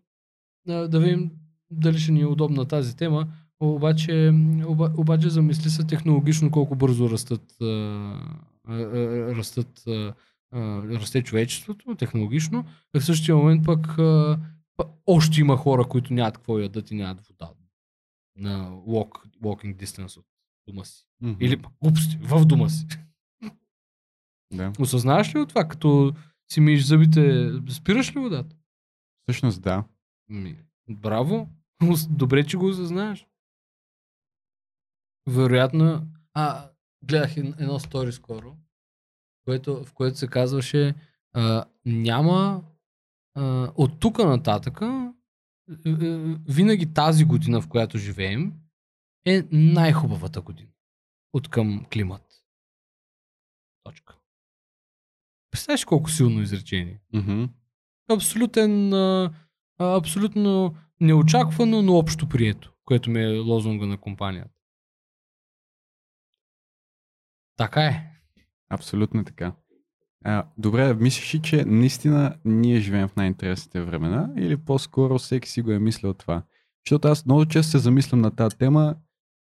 да видим дали ще ни е удобна тази тема, обаче, оба, обаче замисли се технологично колко бързо растат, растат расте човечеството технологично. В същия момент пък още има хора, които нямат какво ядат и нямат вода на walk, walking distance от дома си. Мгм. Или пък глупости, в дома си. Да. Осъзнаваш ли от това, като си миеш зъбите, спираш ли водата? Всъщност да. Ми, браво. Добре, че го осъзнаеш. Вероятно. А, гледах ед- едно стори скоро, което, в което се казваше а, няма а, от тук нататъка винаги тази година, в която живеем, е най-хубавата година от към климат. Точка. Представяш колко силно изречение. Мгм. Абсолютен, а, абсолютно неочаквано, но общо прието, което ми е лозунга на компанията. Така е. Абсолютно така. А, добре, мислиш ли, че наистина ние живеем в най-интересните времена или по-скоро всеки си го е мислил това? Защото аз много често се замислям на тази тема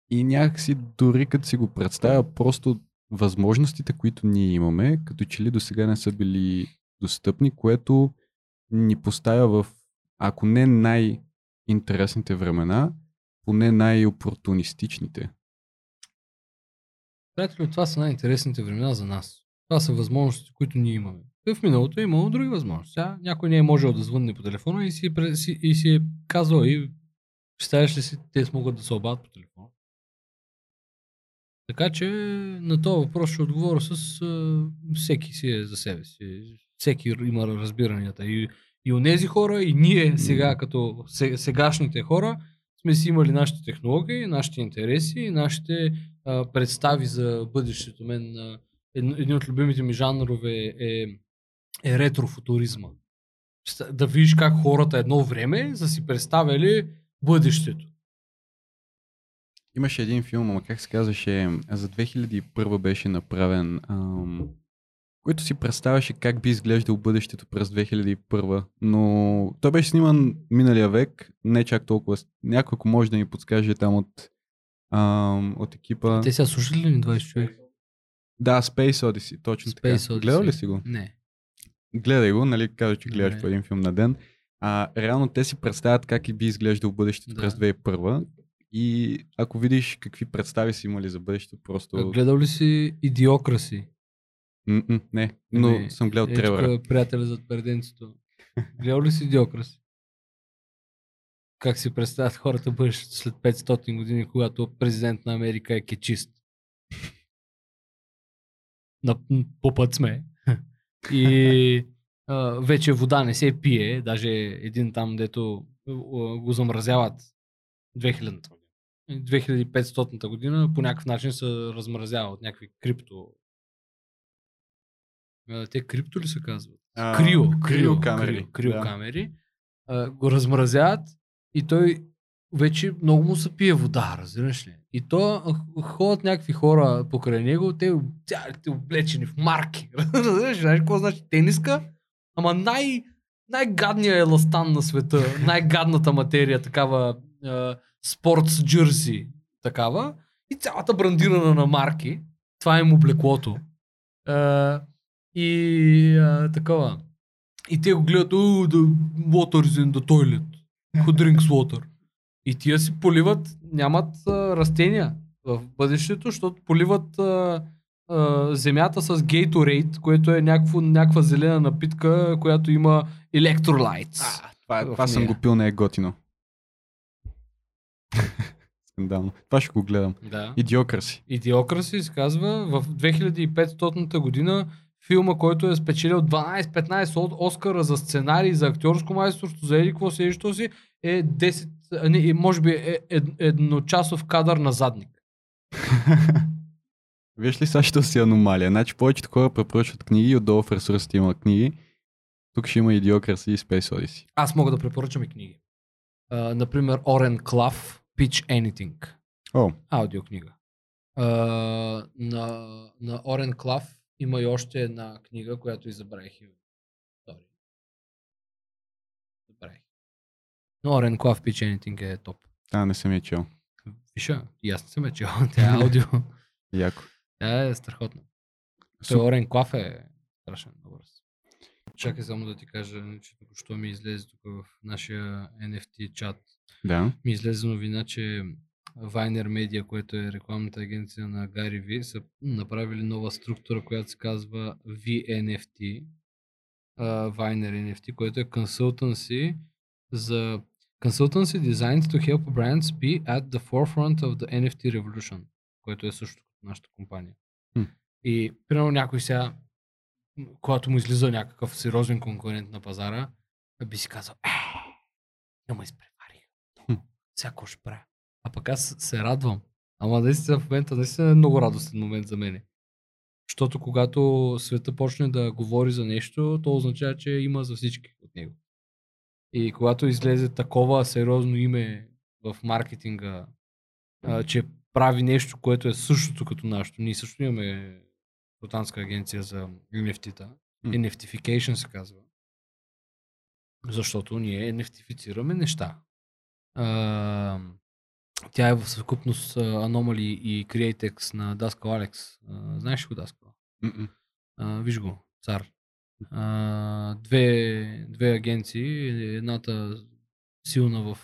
и някакси дори като си го представя, просто възможностите, които ние имаме, като че ли до сега не са били достъпни, което ни поставя в, ако не най-интересните времена, поне най-опортунистичните. Приятели, това са най-интересните времена за нас. Това са възможности, които ние имаме. В миналото е имало други възможности. Сега някой не е можел да звънне по телефона и си, е си, и си е казал и представяш ли си, те смогат да се обадят по телефона. Така че на този въпрос ще отговоря с а, всеки си е за себе си. Всеки има разбиранията. И, и онези хора, и ние сега, като се- сегашните хора, сме си имали нашите технологии, нашите интереси, нашите представи за бъдещето. Мен един, от любимите ми жанрове е, е ретрофутуризма. Да видиш как хората едно време са си представили бъдещето. Имаше един филм, ама как се казваше, за 2001 беше направен, ам, който си представяше как би изглеждал бъдещето през 2001, но той беше сниман миналия век, не чак толкова. Някой, ако може да ми подскаже там от, ам, от екипа. Те сега слушали ли ни 20 човек? Да, Space Odyssey, точно така. Space Odyssey. Гледал ли си го? Не. Гледай го, нали, каза, че гледаш Не. по един филм на ден. А, реално те си представят как и би изглеждал бъдещето Да. през 2001 и ако видиш какви представи си имали за бъдещето, просто... А Гледал ли си Идиокраси? Не, но Ами, съм гледал е, трейлера. тук приятеля зад преденцето. Гледал ли си Идиокраси? Как си представят хората бъдещето след 500 години, когато президент на Америка е кечист? На, по път сме. И а, вече вода не се пие. Даже един там, дето го замразяват 2000-та година. 2500-та година по някакъв начин се размразява от някакви крипто. Те крипто ли се казват? А, Крио, крио камери, Крио, крио да. камери. А, го размразяват и той вече много му се пие вода, разбираш ли? И то ходят някакви хора покрай него, те цялите облечени в марки. разбираш ли? Знаеш какво значи тениска? Ама най- най-гадният еластан на света, най-гадната материя, такава спортс джърси, такава. И цялата брандирана на марки. Това е им облеклото. А, и а, такова. И те го гледат, oh, the water is in the toilet. Who drinks water? И тия си поливат, нямат а, растения в бъдещето, защото поливат а, а, земята с Gatorade, което е някакво, някаква зелена напитка, която има. А, това, в това съм го пил, не е готино. Скандално. Това ще го гледам. Да. Идиокраси. Идиокраси се казва в 2500 година филма, който е спечелил 12-15 от Оскара за сценарий, за актьорско майсторство, за еди какво си, е 10, а, не, е, може би е ед, едночасов кадър на задник. Виж ли сега, що си аномалия? Значи повечето хора препоръчват книги и отдолу в ресурсите има книги. Тук ще има Идиокраси и Space Odyssey. Аз мога да препоръчам и книги. А, например, Орен Клав, Pitch Anything. О, Аудиокнига. А, на, на Орен Клав има и още една книга, която и забравих. и Sorry. Забравих. Но Орен Клав Pitch Anything е топ. а, не съм я чел. Виша, и аз не съм я чел. Тя е аудио. Яко. Тя е страхотна. Той Суп- Орен Клав е страшен добър. Чакай само да ти кажа, че току-що ми излезе тук в нашия NFT чат Да. ми излезе новина, че Viner Media, което е рекламната агенция на Гари Ви, са направили нова структура, която се казва VNFT, uh, Viner NFT, което е consultancy за consultancy designed to help brands be at the forefront of the NFT revolution, което е също нашата компания. Хм. И примерно някой сега, когато му излиза някакъв сериозен конкурент на пазара, би си казал, е, изпреварих. Хм. Сега ще правя? А пък аз се радвам. Ама наистина в момента наистина е много радостен момент за мене. Защото когато света почне да говори за нещо, то означава, че има за всички от него. И когато излезе такова сериозно име в маркетинга, а, че прави нещо, което е същото като нашето. Ние също имаме британска агенция за NFT-та. NFTification се казва. Защото ние NFT-фицираме неща. А, тя е в съвкупност Anomaly и CreateX на Алекс. А, знаеш ли го. А, виж го, цар. А, две, две агенции, едната силна в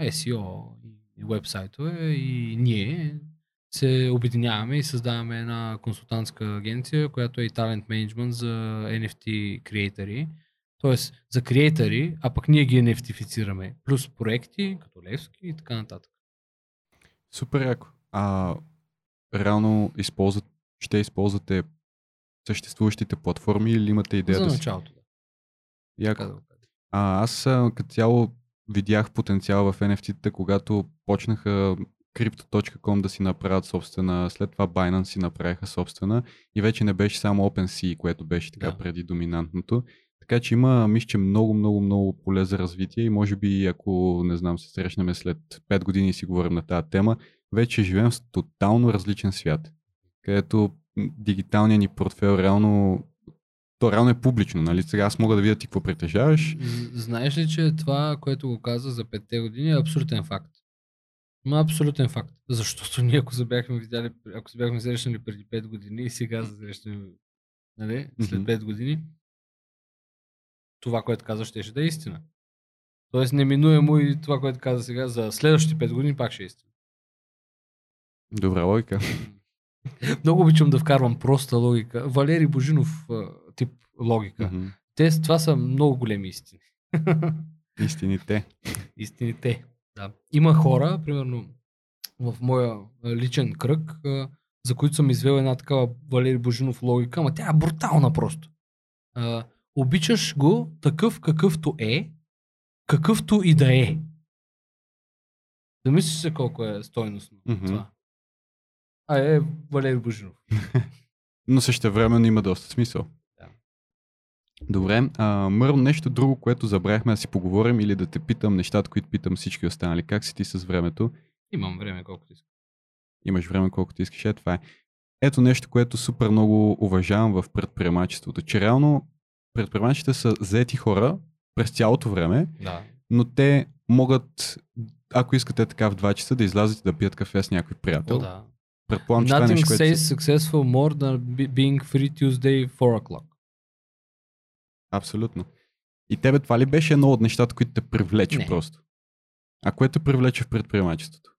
SEO и вебсайтове и ние се обединяваме и създаваме една консултантска агенция, която е и талент менеджмент за NFT креатори. Тоест за креатори, а пък ние ги NFT-фицираме. Плюс проекти, като Левски и така нататък. Супер яко. А реално използват, ще използвате съществуващите платформи или имате идея за да началото. Да. Яко. Да. А, аз като цяло видях потенциал в NFT-та, когато почнаха Crypto.com да си направят собствена, след това Binance си направиха собствена и вече не беше само OpenSea, което беше така Да. преди доминантното. Така че има, мисля, че много, много, много поле за развитие и може би ако, не знам, се срещнем след 5 години и си говорим на тази тема, вече живеем в тотално различен свят, където дигиталният ни портфел реално то реално е публично, нали? Сега аз мога да видя ти какво притежаваш. Знаеш ли, че това, което го каза за петте години е абсолютен факт? Ма абсолютен факт. Защото ние ако се бяхме видяли, ако се бяхме срещнали преди 5 години и сега се срещнем нали, след Мгм. 5 години, това, което каза, ще, да е истина. Тоест неминуемо и това, което каза сега, за следващите 5 години пак ще е истина. Добра логика. Много обичам да вкарвам проста логика. Валери Божинов тип логика. Мгм. Те, това са много големи истини. Истините. Истините. Да. Има хора, примерно в моя личен кръг, за които съм извел една такава Валери Божинов логика, ама тя е брутална просто. А, обичаш го такъв какъвто е, какъвто и да е. Да мислиш се колко е стойностно Мгм. това. А е Валери Божинов. Но също време има доста смисъл. Да. Добре, а, Мърл, нещо друго, което забравяхме да си поговорим или да те питам нещата, които питам всички останали. Как си ти с времето? Имам време колкото искам. Имаш време колкото искаш. Е, това е. Ето нещо, което супер много уважавам в предприемачеството, че реално предприемачите са заети хора през цялото време, Да. но те могат, ако искате така в 2 часа, да излязат и да пият кафе с някой приятел. О, да. Предполагам, че това е Nothing нещо, което... says си- successful more than be- being free Tuesday 4 o'clock. Абсолютно. И тебе това ли беше едно от нещата, които те привлече Не. просто? А което те привлече в предприемачеството?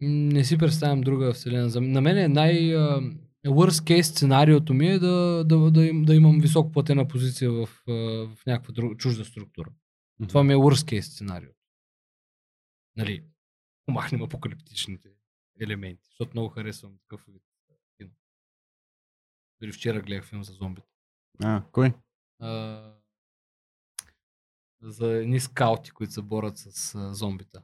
Не си представям друга вселена. За- На мен е най... Worst case сценариото ми е да, да, да, им, да имам високо платена позиция в, в някаква друга, чужда структура. Това ми е worst case сценарио. Нали, помахнем апокалиптичните елементи, защото много харесвам такъв вид кино. Дори вчера гледах филм за зомбите. А, кой? А, за едни скаути, които се борят с а, зомбита.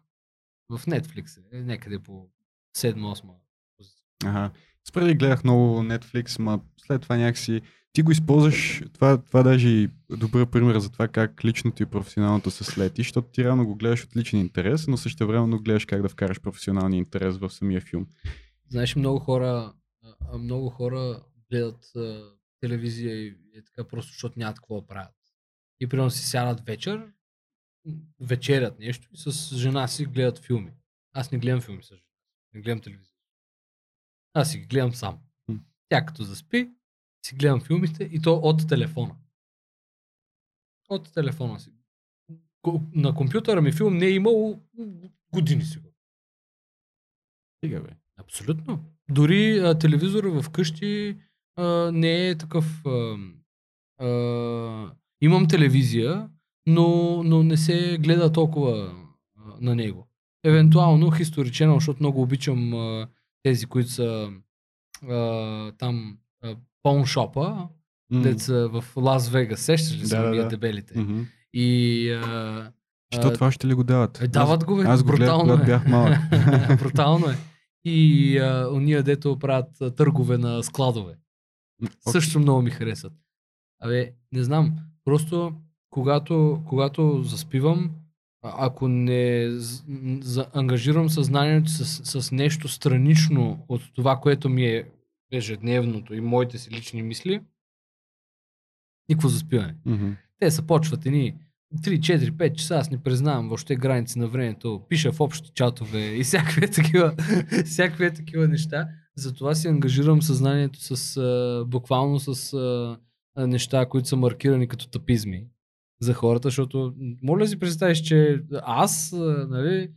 В Netflix е, някъде по 7-8 позиция. Ага. Спреди гледах много Netflix, ма след това някакси ти го използваш, това, това даже и добър пример за това как личното и професионалното се слети, защото ти реално го гледаш от личен интерес, но също времено гледаш как да вкараш професионалния интерес в самия филм. Знаеш, много хора, много хора гледат а, телевизия и е така просто, защото нямат какво да правят. И примерно си сядат вечер, вечерят нещо и с жена си гледат филми. Аз не гледам филми с жена. Не гледам телевизия. Аз си ги гледам сам. Тя като заспи, си гледам филмите и то от телефона. От телефона си. На компютъра ми филм не е имало години сигурно. Стига бе. Абсолютно. Дори а, телевизора в къщи а, не е такъв. А, а, имам телевизия, но, но не се гледа толкова а, на него. Евентуално History Channel, защото много обичам а, тези, които са а, там пауншопа, М. деца в Лас Вегас. Сещаш ли се Да, да, да, дебелите? Мгм. И а, Що това ще ли го дават? е, дават го, бе. аз го гледах, брутално когато е. бях малък. брутално е. И а, уния, дето правят търгове на складове. Окей. Също много ми харесват. Абе, не знам, просто когато, когато заспивам, ако не з- м, за, ангажирам съзнанието с, с нещо странично от това, което ми е ежедневното и моите си лични мисли, никакво заспиване. Мгм. Те са почват едни 3, 4, 5 часа, аз не признавам въобще граници на времето, пиша в общи чатове и всякакви такива, всякакви такива неща. Затова си ангажирам съзнанието с, буквално с неща, които са маркирани като тапизми за хората, защото моля си представиш, че аз нали,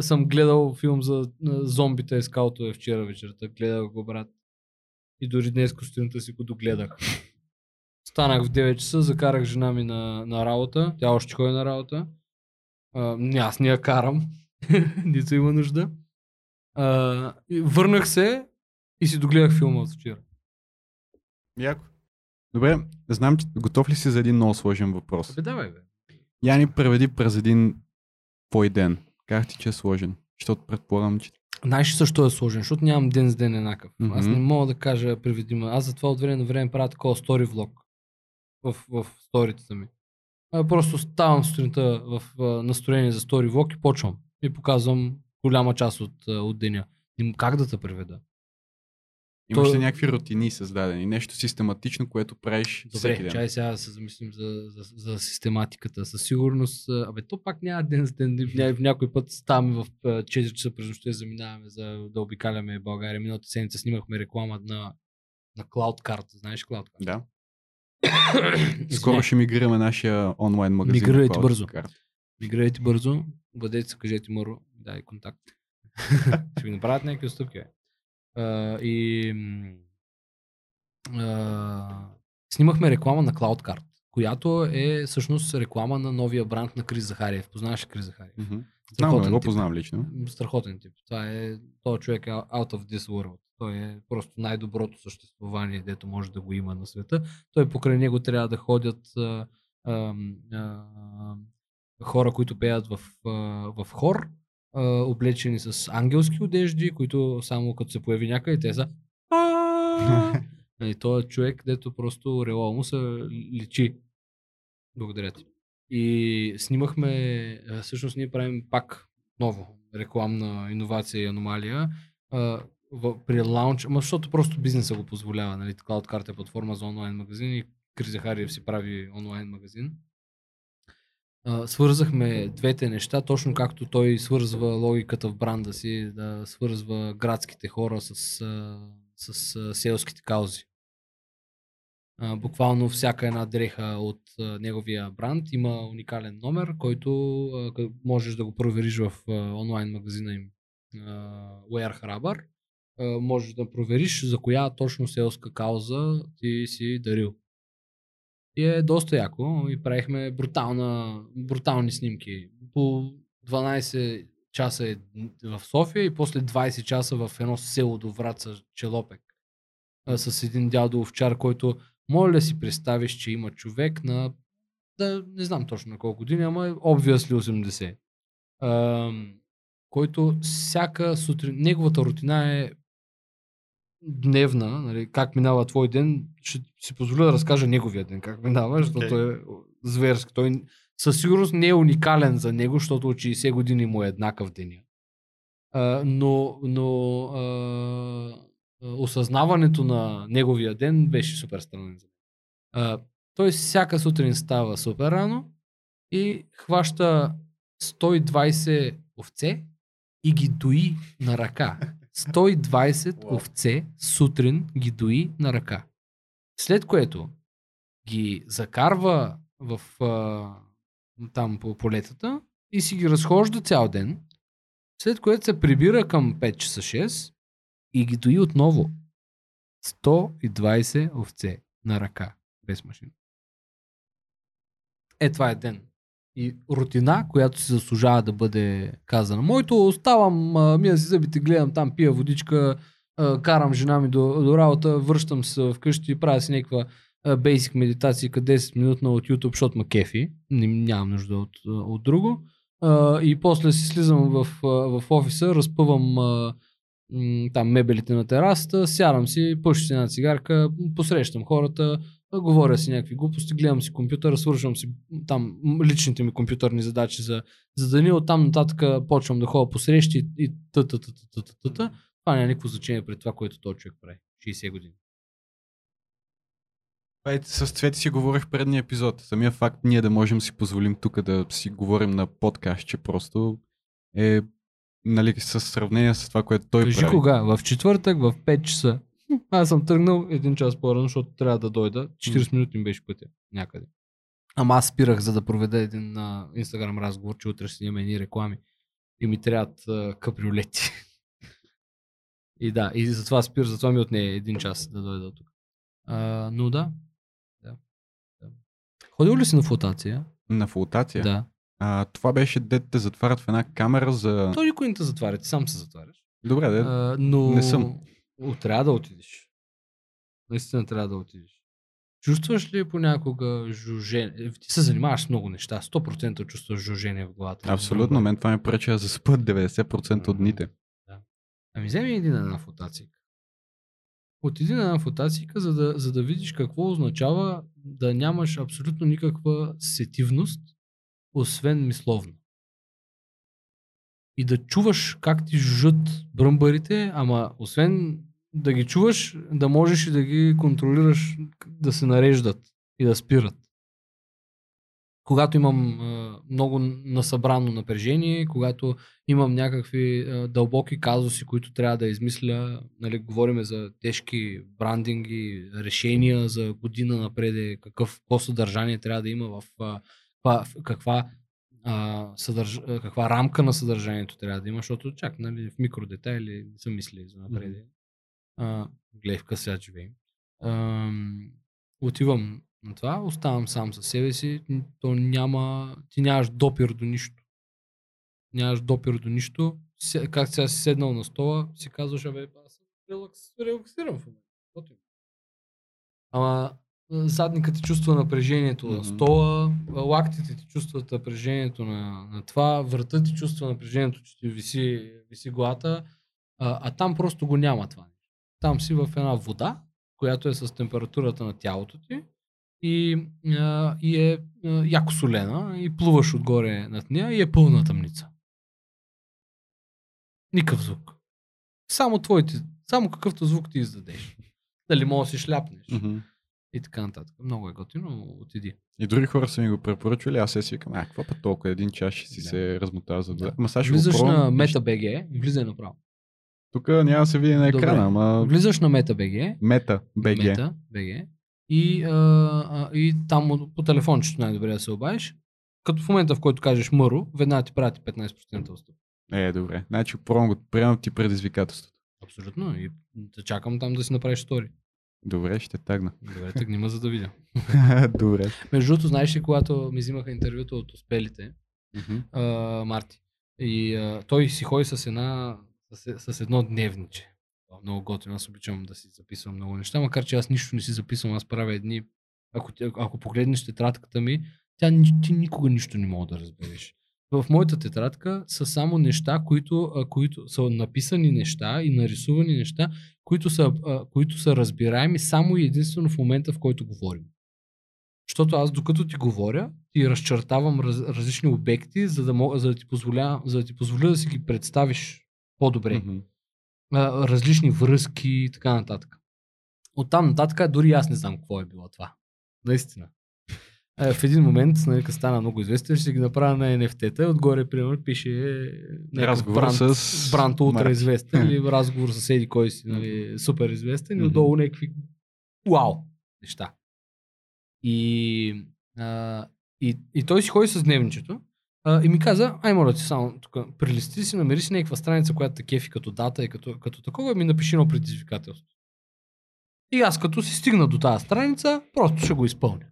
съм гледал филм за зомбите скаутове вчера вечерта, гледах го брат. И дори днес сутринта си го догледах. Станах в 9 часа, закарах жена ми на, на работа. Тя още ходи на работа. А, аз не я карам. Нито има нужда. А, върнах се и си догледах филма от вчера. Яко. Добре, знам, че готов ли си за един много сложен въпрос? Абе, давай, бе. Я ни преведи през един твой ден. Как ти, че е сложен? Защото предполагам, че... Знаеш защо е сложен? Защото нямам ден с ден еднакъв. Мгм. Аз не мога да кажа преведима. Аз затова от време на време правя такова стори влог в, в сторитата ми. А, просто ставам сутринта в а, настроение за стори влог и почвам. И показвам голяма част от, от деня. И как да те преведа? Имаш То- ли някакви рутини създадени? Нещо систематично, което правиш всеки Добре, ден? чай сега да се замислим за, за, за систематиката. Със сигурност, абе, то пак няма ден с ден. Ня, някой път ставаме в а, 4 часа през нощта и заминаваме за да обикаляме България. Миналата седмица снимахме реклама на, на CloudCard. Знаеш CloudCard? Да. Скоро ще мигрираме нашия онлайн магазин. Мигрирайте бързо. Cloud Мигрирайте бързо, бъдете се, кажете Мъро, дай контакт. Ще ви направят някакви отстъпки. бе. А, и а, снимахме реклама на CloudCard, която е всъщност реклама на новия бранд на Крис Захариев. Познаваш ли Крис Захариев? Мгм. Знам, не го познавам лично. Страхотен тип. Това е, този човек е out of this world. Той е просто най-доброто съществувание, дето може да го има на света. Той покрай него трябва да ходят а, а, а, хора, които пеят в, а, в хор, облечени с ангелски одежди, които само като се появи някъде, те са «А!» И той е човек, дето просто орела му се личи. Благодаря ти. И снимахме, всъщност ние правим пак ново рекламна иновация и аномалия при лаунч, ама защото просто бизнеса го позволява, нали, CloudCard е платформа за онлайн магазин и Крис Захариев си прави онлайн магазин. Свързахме двете неща, точно както той свързва логиката в бранда си, да свързва градските хора с, с селските каузи. Буквално всяка една дреха от неговия бранд има уникален номер, който можеш да го провериш в онлайн магазина им Wear Harbor. Можеш да провериш за коя точно селска кауза ти си дарил. И е доста яко и правихме брутална, брутални снимки. По 12 часа е в София и после 20 часа в едно село до Враца, Челопек. А, с един дядо овчар, който моля да си представиш, че има човек на да, не знам точно на колко години, ама obviously 80. Ам, който всяка сутрин, неговата рутина е дневна, нали, как минава твой ден, ще си позволя да разкажа неговия ден, как минава, защото е зверски. Той със сигурност не е уникален за него, защото от 60 години му е еднакъв деня. А, но но а, осъзнаването на неговия ден беше супер странен. за мен. Той всяка сутрин става супер рано и хваща 120 овце и ги дои на ръка. 120 Уау. овце сутрин ги дои на ръка. След което ги закарва в а, там по полетата и си ги разхожда цял ден. След което се прибира към 5 часа 6 и ги дои отново. 120 овце на ръка, без машина. Е, това е ден. И рутина, която си заслужава да бъде казана. Моето оставам, мия си зъбите, гледам там, пия водичка, карам жена ми до, до работа, връщам се вкъщи, правя си някаква бейсик медитация, 10 минутна от YouTube, защото ма кефи. Нямам нужда от, от друго. И после си слизам в, в офиса, разпъвам там мебелите на терасата, сядам си, пуша си една цигарка, посрещам хората, говоря си някакви глупости, гледам си компютъра, свършвам си там личните ми компютърни задачи за, за деня, оттам нататък почвам да ходя по срещи и т т т т т т т Това няма никакво значение пред това, което този човек прави. 60 години. И с Цвети си говорих предния епизод. Самия факт ние да можем си позволим тук да си говорим на подкаст, че просто е нали, с сравнение с това, което той Кажи прави. кога? В четвъртък, в 5 часа. Аз съм тръгнал един час по-рано, защото трябва да дойда. 40 минути ми беше пътя някъде. Ама аз спирах, за да проведа един а, инстаграм разговор, че утре ще имаме едни реклами. И ми трябват а, каприолети. и да, и затова спир, затова ми отне един час да дойда тук. А, но да. да. да. Ходил ли си на флотация? На флотация. Да. А, това беше дете те затварят в една камера за... Той никой не те затваря, ти сам се затваряш. Добре, де. А, но не съм. О, трябва да отидеш. Наистина трябва да отидеш. Чувстваш ли понякога жужене? Ти се занимаваш с много неща. 100% чувстваш жужене в главата. Абсолютно, мен това ми пречи да заспът 90% от дните. Ами вземи един една фотацийка. Отиди на една фотацийка, за да, за да видиш какво означава да нямаш абсолютно никаква сетивност, освен мисловно. И да чуваш как ти жужат бръмбарите, ама освен да ги чуваш, да можеш и да ги контролираш да се нареждат и да спират. Когато имам а, много насъбрано напрежение, когато имам някакви а, дълбоки казуси, които трябва да измисля, нали, говориме за тежки брандинги, решения за година напред, какъв, какво съдържание трябва да има в а, в каква, а, съдърж, каква рамка на съдържанието трябва да има, защото чак нали, в микродетайли не са мисли за напред. А, гледай в късят живеем. Ам, отивам на това, оставам сам със себе си, то няма, ти нямаш допир до нищо. Нямаш допир до нищо. Се, как сега си седнал на стола, си казваш, абе, аз съм релакс, релаксирам в момента. Ама а, задникът ти чувства напрежението на Мгм. стола, а, лактите ти чувстват напрежението на, на това, вратът ти чувства напрежението, че ти виси, виси главата, а, а там просто го няма това. Там си в една вода, която е с температурата на тялото ти и, а, и е а, яко солена и плуваш отгоре над нея и е пълна тъмница. Никакъв звук. Само твоите, само какъвто звук ти издадеш. Дали можеш да си шляпнеш Мгм. И така нататък. Много е готино, отиди. И други хора са ми го препоръчвали, аз се си викам, а, какво път толкова, един час ще си Да. се размотава за. Да. Ама сега ще го Влизаш пробвам. на MetaBG и влизай направо. Тук няма да се види на Добре. екрана, ама Влизаш на MetaBG, мета, БГ. Мета, BG. И, а, а, и там по телефончето най-добре да се обадиш. Като в момента, в който кажеш мъро, веднага ти прати 15% отстъп. Е, добре. Значи пробвам го, приемам ти предизвикателството. Абсолютно. И да чакам там да си направиш стори. Добре, ще тагна. Добре, тъгни ма за да видя. добре. Между другото, знаеш ли, когато ми взимаха интервюто от успелите, Мгм. а, Марти, и а, той си ходи с една с, с едно дневниче. Е Много готино, аз обичам да си записвам много неща, макар че аз нищо не си записвам, аз правя едни... Ако, ако погледнеш тетрадката ми, тя ти никога нищо не мога да разбереш. В моята тетрадка са само неща, които, които са написани неща и нарисувани неща, които са, които са разбираеми само и единствено в момента, в който говорим. Защото аз докато ти говоря, ти разчертавам раз, различни обекти, за да, мога, за, да ти позволя, за да ти позволя да си ги представиш по-добре. А, различни връзки и така нататък. От там нататък дори аз не знам какво е било това. Наистина. Е, в един момент, нали, като стана много известен, ще ги направя на NFT-та. Отгоре, примерно, пише е, Разговор бранд, с бранд ултра известен или разговор с еди кой си, нали, супер известен и отдолу някакви вау неща. И, а, и, и той си ходи с дневничето а, и ми каза, ай моля ти само тук, прелисти си, намери си някаква страница, която те кефи като дата и като, като такова и ми напиши едно предизвикателство. И аз като си стигна до тази страница, просто ще го изпълня.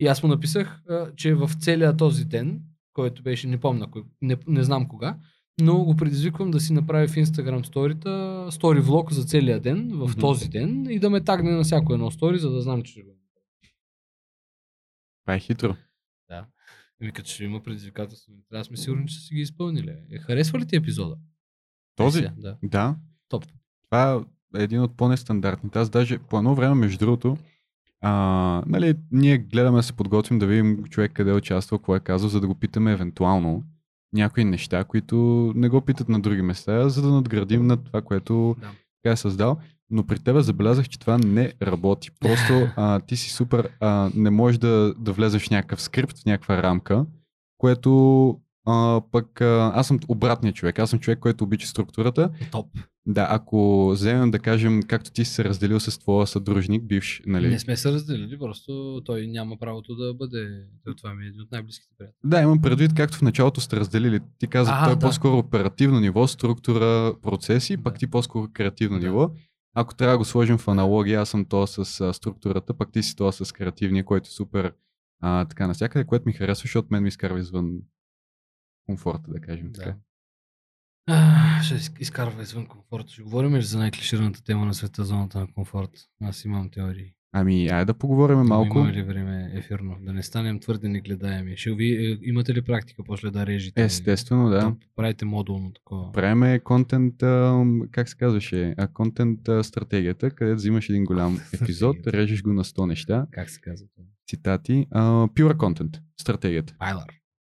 И аз му написах, а, че в целия този ден, който беше, не помня, кой, не, не знам кога, но го предизвиквам да си направи в Instagram сторита, стори влог за целия ден, в Мгм. този ден и да ме тагне на всяко едно стори, за да знам, че ще го Това е хитро. Еми, като ще има предизвикателство, трябва да сме сигурни, че са си ги изпълнили. Е, харесва ли ти епизода? Този? Есия, да. Да. Топ. Това е един от по-нестандартните. Аз даже по едно време, между другото, а, нали, ние гледаме да се подготвим да видим човек къде е участвал, какво е казал, за да го питаме евентуално някои неща, които не го питат на други места, за да надградим на това, което Да. така е създал. Но при тебе забелязах, че това не работи. Просто а, ти си супер, а, не можеш да, да влезеш в някакъв скрипт, в някаква рамка, което а, пък а, аз съм обратният човек. Аз съм човек, който обича структурата Топ. Да, ако вземем да кажем, както ти си се разделил с твоя съдружник, бивш, нали? Не сме се разделили, просто той няма правото да бъде. Това ми е един от най-близките приятели. Да, имам предвид, както в началото сте разделили. Ти каза, той е да. по-скоро оперативно ниво, структура, процеси, пък Да. ти по-скоро креативно Да. ниво. Ако трябва да го сложим в аналогия, аз съм то с а, структурата, пък ти си то с креативния, който е супер а, така навсякъде, което ми харесва, защото мен ми изкарва извън комфорта, да кажем така. А, ще из- изкарва извън комфорта. Ще говорим ли за най-клишираната тема на света, зоната на комфорт? Аз имам теории. Ами, айде да поговорим малко. Има ли време ефирно? Да не станем твърде негледаеми. Ще ви, е, имате ли практика после да режете? Естествено, да. Да правите модулно такова. Правиме контент, как се казваше, контент стратегията, където взимаш един голям епизод, режеш го на 100 неща, Как се казва цитати, а, pure content, стратегията. Пайлар.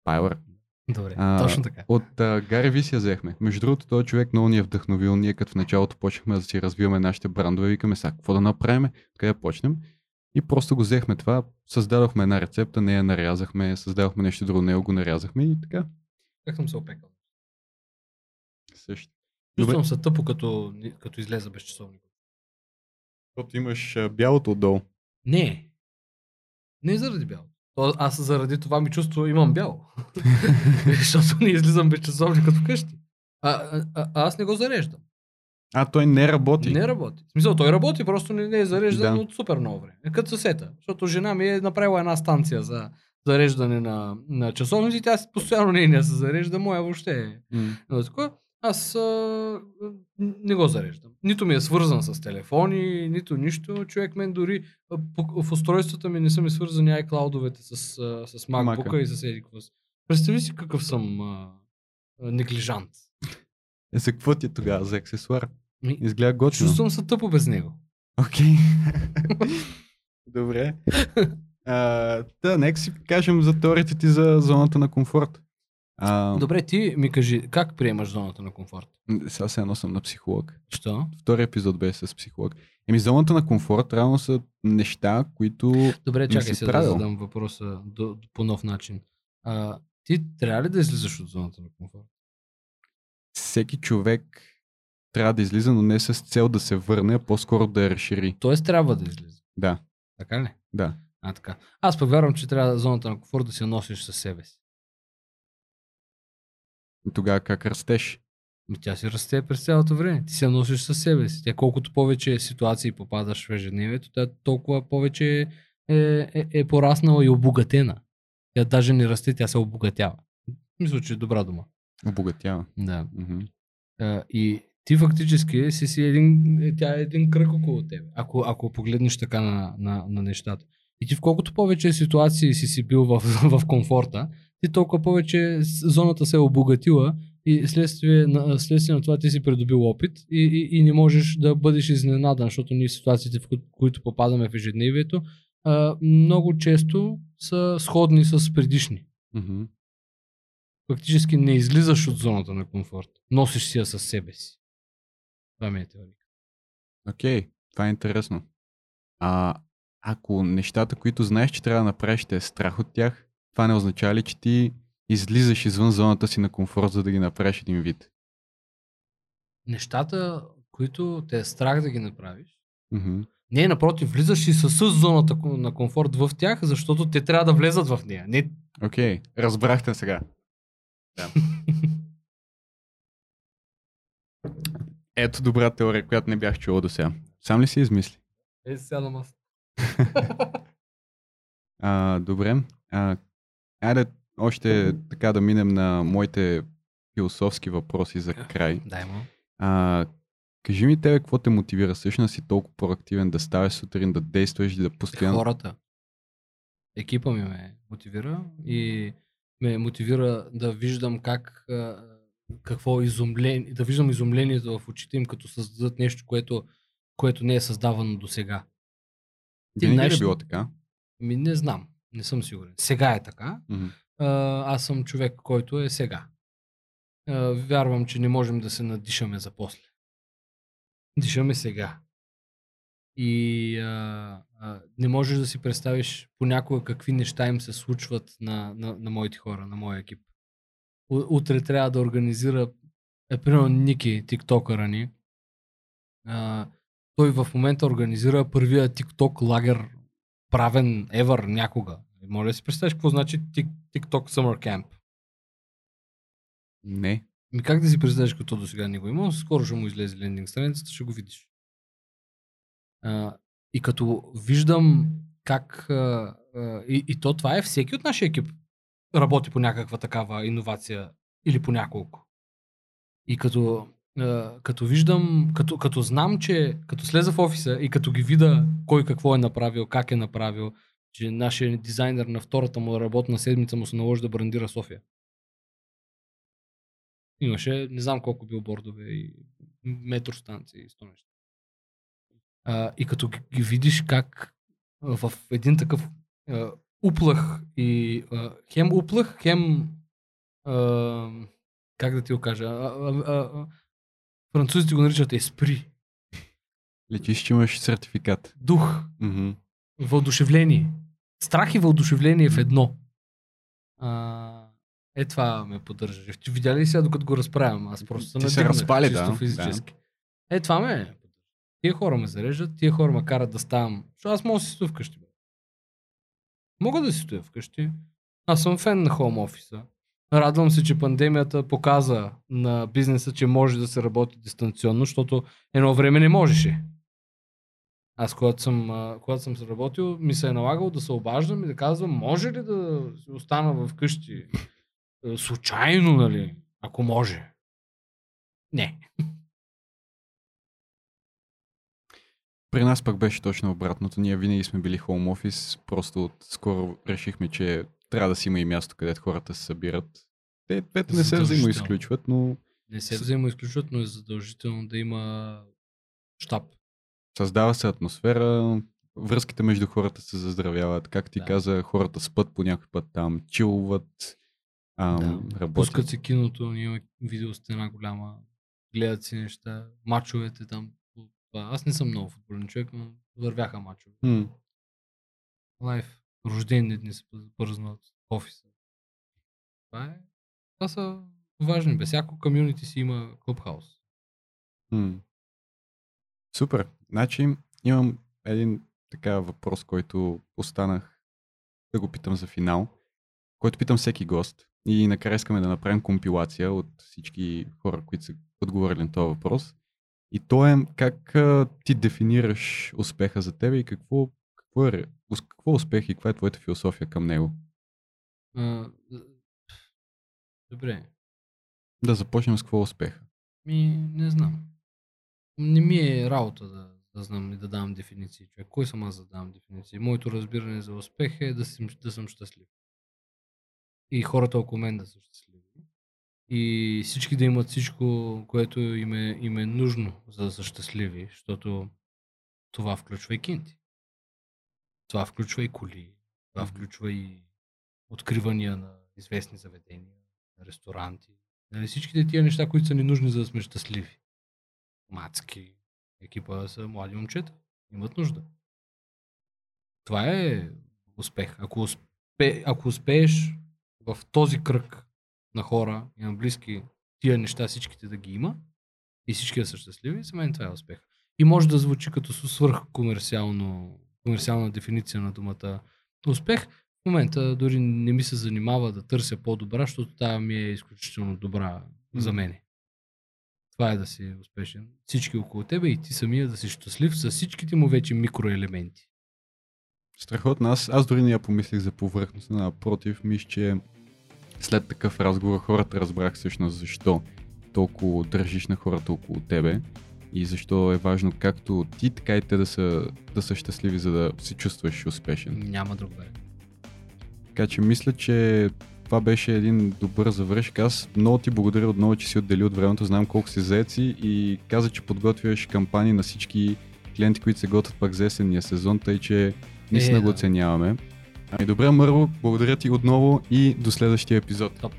Пайлър. Добре, А, точно така. От а, Гари Вис я взехме. Между другото, този човек много ни е вдъхновил. Ние като в началото почнахме да си развиваме нашите брандове, викаме сега, какво да направим, къде да почнем. И просто го взехме това, създадохме една рецепта, нея нарязахме, създадохме нещо друго, него го нарязахме и така. Как съм се опекал? Също. Чувствам се тъпо, като, като излеза без часовник. Защото имаш а, бялото отдолу. Не. Не заради бяло. То, аз заради това ми чувство имам бяло. Защото не излизам без часовник като вкъщи. А, а, а, аз не го зареждам. А, той не работи. Не работи. В смисъл, той работи, просто не, не е зареждан Да. от супер много време. Е, Като съсета. Защото жена ми е направила една станция за зареждане на, на часовници. Тя постоянно нейния се зарежда, моя въобще е. Но такова, аз а, не го зареждам. Нито ми е свързан с телефони, нито нищо. Човек мен дори а, по- в устройствата ми не са ми свързани iCloud-овете с, а, с MacBook Мака. и с еди какво си. Представи си какъв съм а, а, неглижант. Е, за какво ти е тогава? За аксесуар? Изгледа готино. Чувствам се тъпо без него. Окей. Добре. А, да, нека си кажем за теорията ти за зоната на комфорт. А, Добре, ти ми кажи, как приемаш зоната на комфорт? Сега се едно съм на психолог. Що? Втори епизод беше с психолог. Еми, зоната на комфорт реално са неща, които... Добре, чакай се да задам въпроса до, по нов начин. А, ти трябва ли да излизаш от зоната на комфорт? Всеки човек трябва да излиза, но не с цел да се върне, а по-скоро да я разшири. Тоест трябва да излиза. Да, Така ли? да. А, така. Аз пък вярвам, че трябва зоната на комфорт да се носиш със себе си. Тогава как растеш? Но тя си расте през цялото време. Ти се носиш със себе си. Тя колкото повече ситуации попадаш в ежедневието, тя толкова повече е, е, е пораснала и обогатена. Тя даже не расте, тя се обогатява. Мисля, че е добра дума. Обогатява. Да. Мгм. А, и ти фактически си, си един, е, тя е един кръг около тебе, ако, ако погледнеш така на, на, на нещата. И ти в колкото повече ситуации си си бил в, в комфорта, ти толкова повече зоната се е обогатила и следствие на, следствие на това ти си придобил опит и, и, и не можеш да бъдеш изненадан, защото ние ситуациите, в кои- които попадаме в ежедневието, а, много често са сходни с предишни. Мгм. Фактически не излизаш от зоната на комфорт. Носиш си я със себе си. Това ми е теория. Окей, това е интересно. А ако нещата, които знаеш, че трябва да направиш, те е страх от тях, това не означава ли, че ти излизаш извън зоната си на комфорт, за да ги направиш един вид? Нещата, които те е страх да ги направиш, Мгм. не, напротив, влизаш и със зоната на комфорт в тях, защото те трябва да влезат в нея. Не... Окей, разбрахте сега. Ето добра теория, която не бях чувал до сега. Сам ли си измисли? Е, сядам аз. А, добре. А, айде още така да минем на моите философски въпроси за край. Дай му. А, кажи ми тебе, какво те мотивира всъщност си толкова проактивен да ставаш сутрин, да действаш и да постоянно... Хората. Екипа ми ме мотивира и ме мотивира да виждам как какво изумление, да виждам изумлението в очите им, като създадат нещо, което, което не е създавано до сега. Винаги ли знаеш е било така? Ми не знам, не съм сигурен. Сега е така. А, аз съм човек, който е сега. Вярвам, че не можем да се надишаме за после. Дишаме сега. И а, а, не можеш да си представиш понякога какви неща им се случват на, на, на моите хора, на моя екип. Утре трябва да организира, е, примерно Ники, тиктокъра ни. А, той в момента организира първия тикток лагер, правен ever някога. Моля да си представиш какво значи Tik- TikTok Summer Camp. Не. Ми как да си представиш, като до сега не го има? Скоро ще му излезе лендинг страницата, ще го видиш. А, и като виждам как... А, а, и, и то това е всеки от нашия екип работи по някаква такава иновация или по няколко. И като, като виждам, като, като знам, че като слеза в офиса и като ги видя кой какво е направил, как е направил, че нашия дизайнер на втората му работна седмица му се наложи да брандира София. Имаше не знам колко билбордове и метростанции и неща. А, и като ги, видиш как в един такъв а, уплах и а, хем уплах, хем а, как да ти го кажа, а, а, а, французите го наричат еспри, Лечиш, че имаш сертификат. дух, Мгм. въодушевление. Страх и въодушевление в едно. А, е това ме поддържа. Видя ли сега, докато го разправям? Аз просто Ти се разпали, да, физически. Е, това ме поддържа. Тия хора ме зареждат, тия хора ме карат да ставам. Защото аз мога да си стоя вкъщи. Мога да си стоя вкъщи. Аз съм фен на хоум офиса. Радвам се, че пандемията показа на бизнеса, че може да се работи дистанционно, защото едно време не можеше. Аз, когато съм, когато съм се работил, ми се е налагало да се обаждам и да казвам, може ли да остана вкъщи? Е, Случайно, нали? Ако може. Не. При нас пък беше точно обратното. Ние винаги сме били хоум офис, просто от скоро решихме, че трябва да си има и място, където хората се събират. Те двете не се взаимоизключват, но Не се взаимоизключват, но е задължително да има щаб. създава се атмосфера, връзките между хората се заздравяват. Как ти Да. каза, хората спът по някой път там, чилват, ам, Да. работят. Пускат се киното, ние имаме видеостена голяма, гледат си неща, мачовете там. Аз не съм много футболен човек, но вървяха мачове. Лайф. Рождени дни се празнуват в офиса. Това е. Това са важни. Без всяко комюнити си има клубхаус. м. Супер. Значи имам един така въпрос, който останах да го питам за финал, който питам всеки гост. И накрая искаме да направим компилация от всички хора, които са отговорили на този въпрос. И то е как ти дефинираш успеха за тебе и какво, какво е, какво е успех и каква е твоята философия към него. А, добре. Да започнем с какво е успеха. Ми, не знам. Не ми е работа да, да знам и да давам дефиниции. Човек. Кой съм аз да давам дефиниции? Моето разбиране за успех е да съм, да съм щастлив. И хората около мен да са щастливи. И всички да имат всичко, което им е, им е нужно, за да са щастливи, защото това включва и кинти. Това включва и коли. Това включва и откривания на известни заведения, на ресторанти. Нали, всичките тия неща, които са ни нужни, за да сме щастливи. Мацки, екипа са млади момчета. Имат нужда. Това е успех. Ако, успе, ако успееш в този кръг на хора и на близки тия неща всичките да ги има и всички да са щастливи, за мен това е успех. И може да звучи като свърх комерциално, комерциална дефиниция на думата успех. В момента дори не ми се занимава да търся по-добра, защото тази ми е изключително добра за мене. Това е да си успешен. Всички около тебе и ти самия да си щастлив с всичките му вече микроелементи. Страхотно. Аз, аз дори не я помислих за повърхност. Напротив, мисля, че след такъв разговор хората разбрах всъщност защо толкова държиш на хората около тебе и защо е важно както ти, така и те да са, да са щастливи, за да се чувстваш успешен. Няма друг вариант. Така че мисля, че това беше един добър завършик. Аз много ти благодаря отново, че си отдели от времето. Знам колко си заеци и каза, че подготвяш кампании на всички клиенти, които се готвят пак за есенния сезон, тъй че наистина Е, го да. оценяваме. Ами добре, Мърво, благодаря ти отново и до следващия епизод. Топ.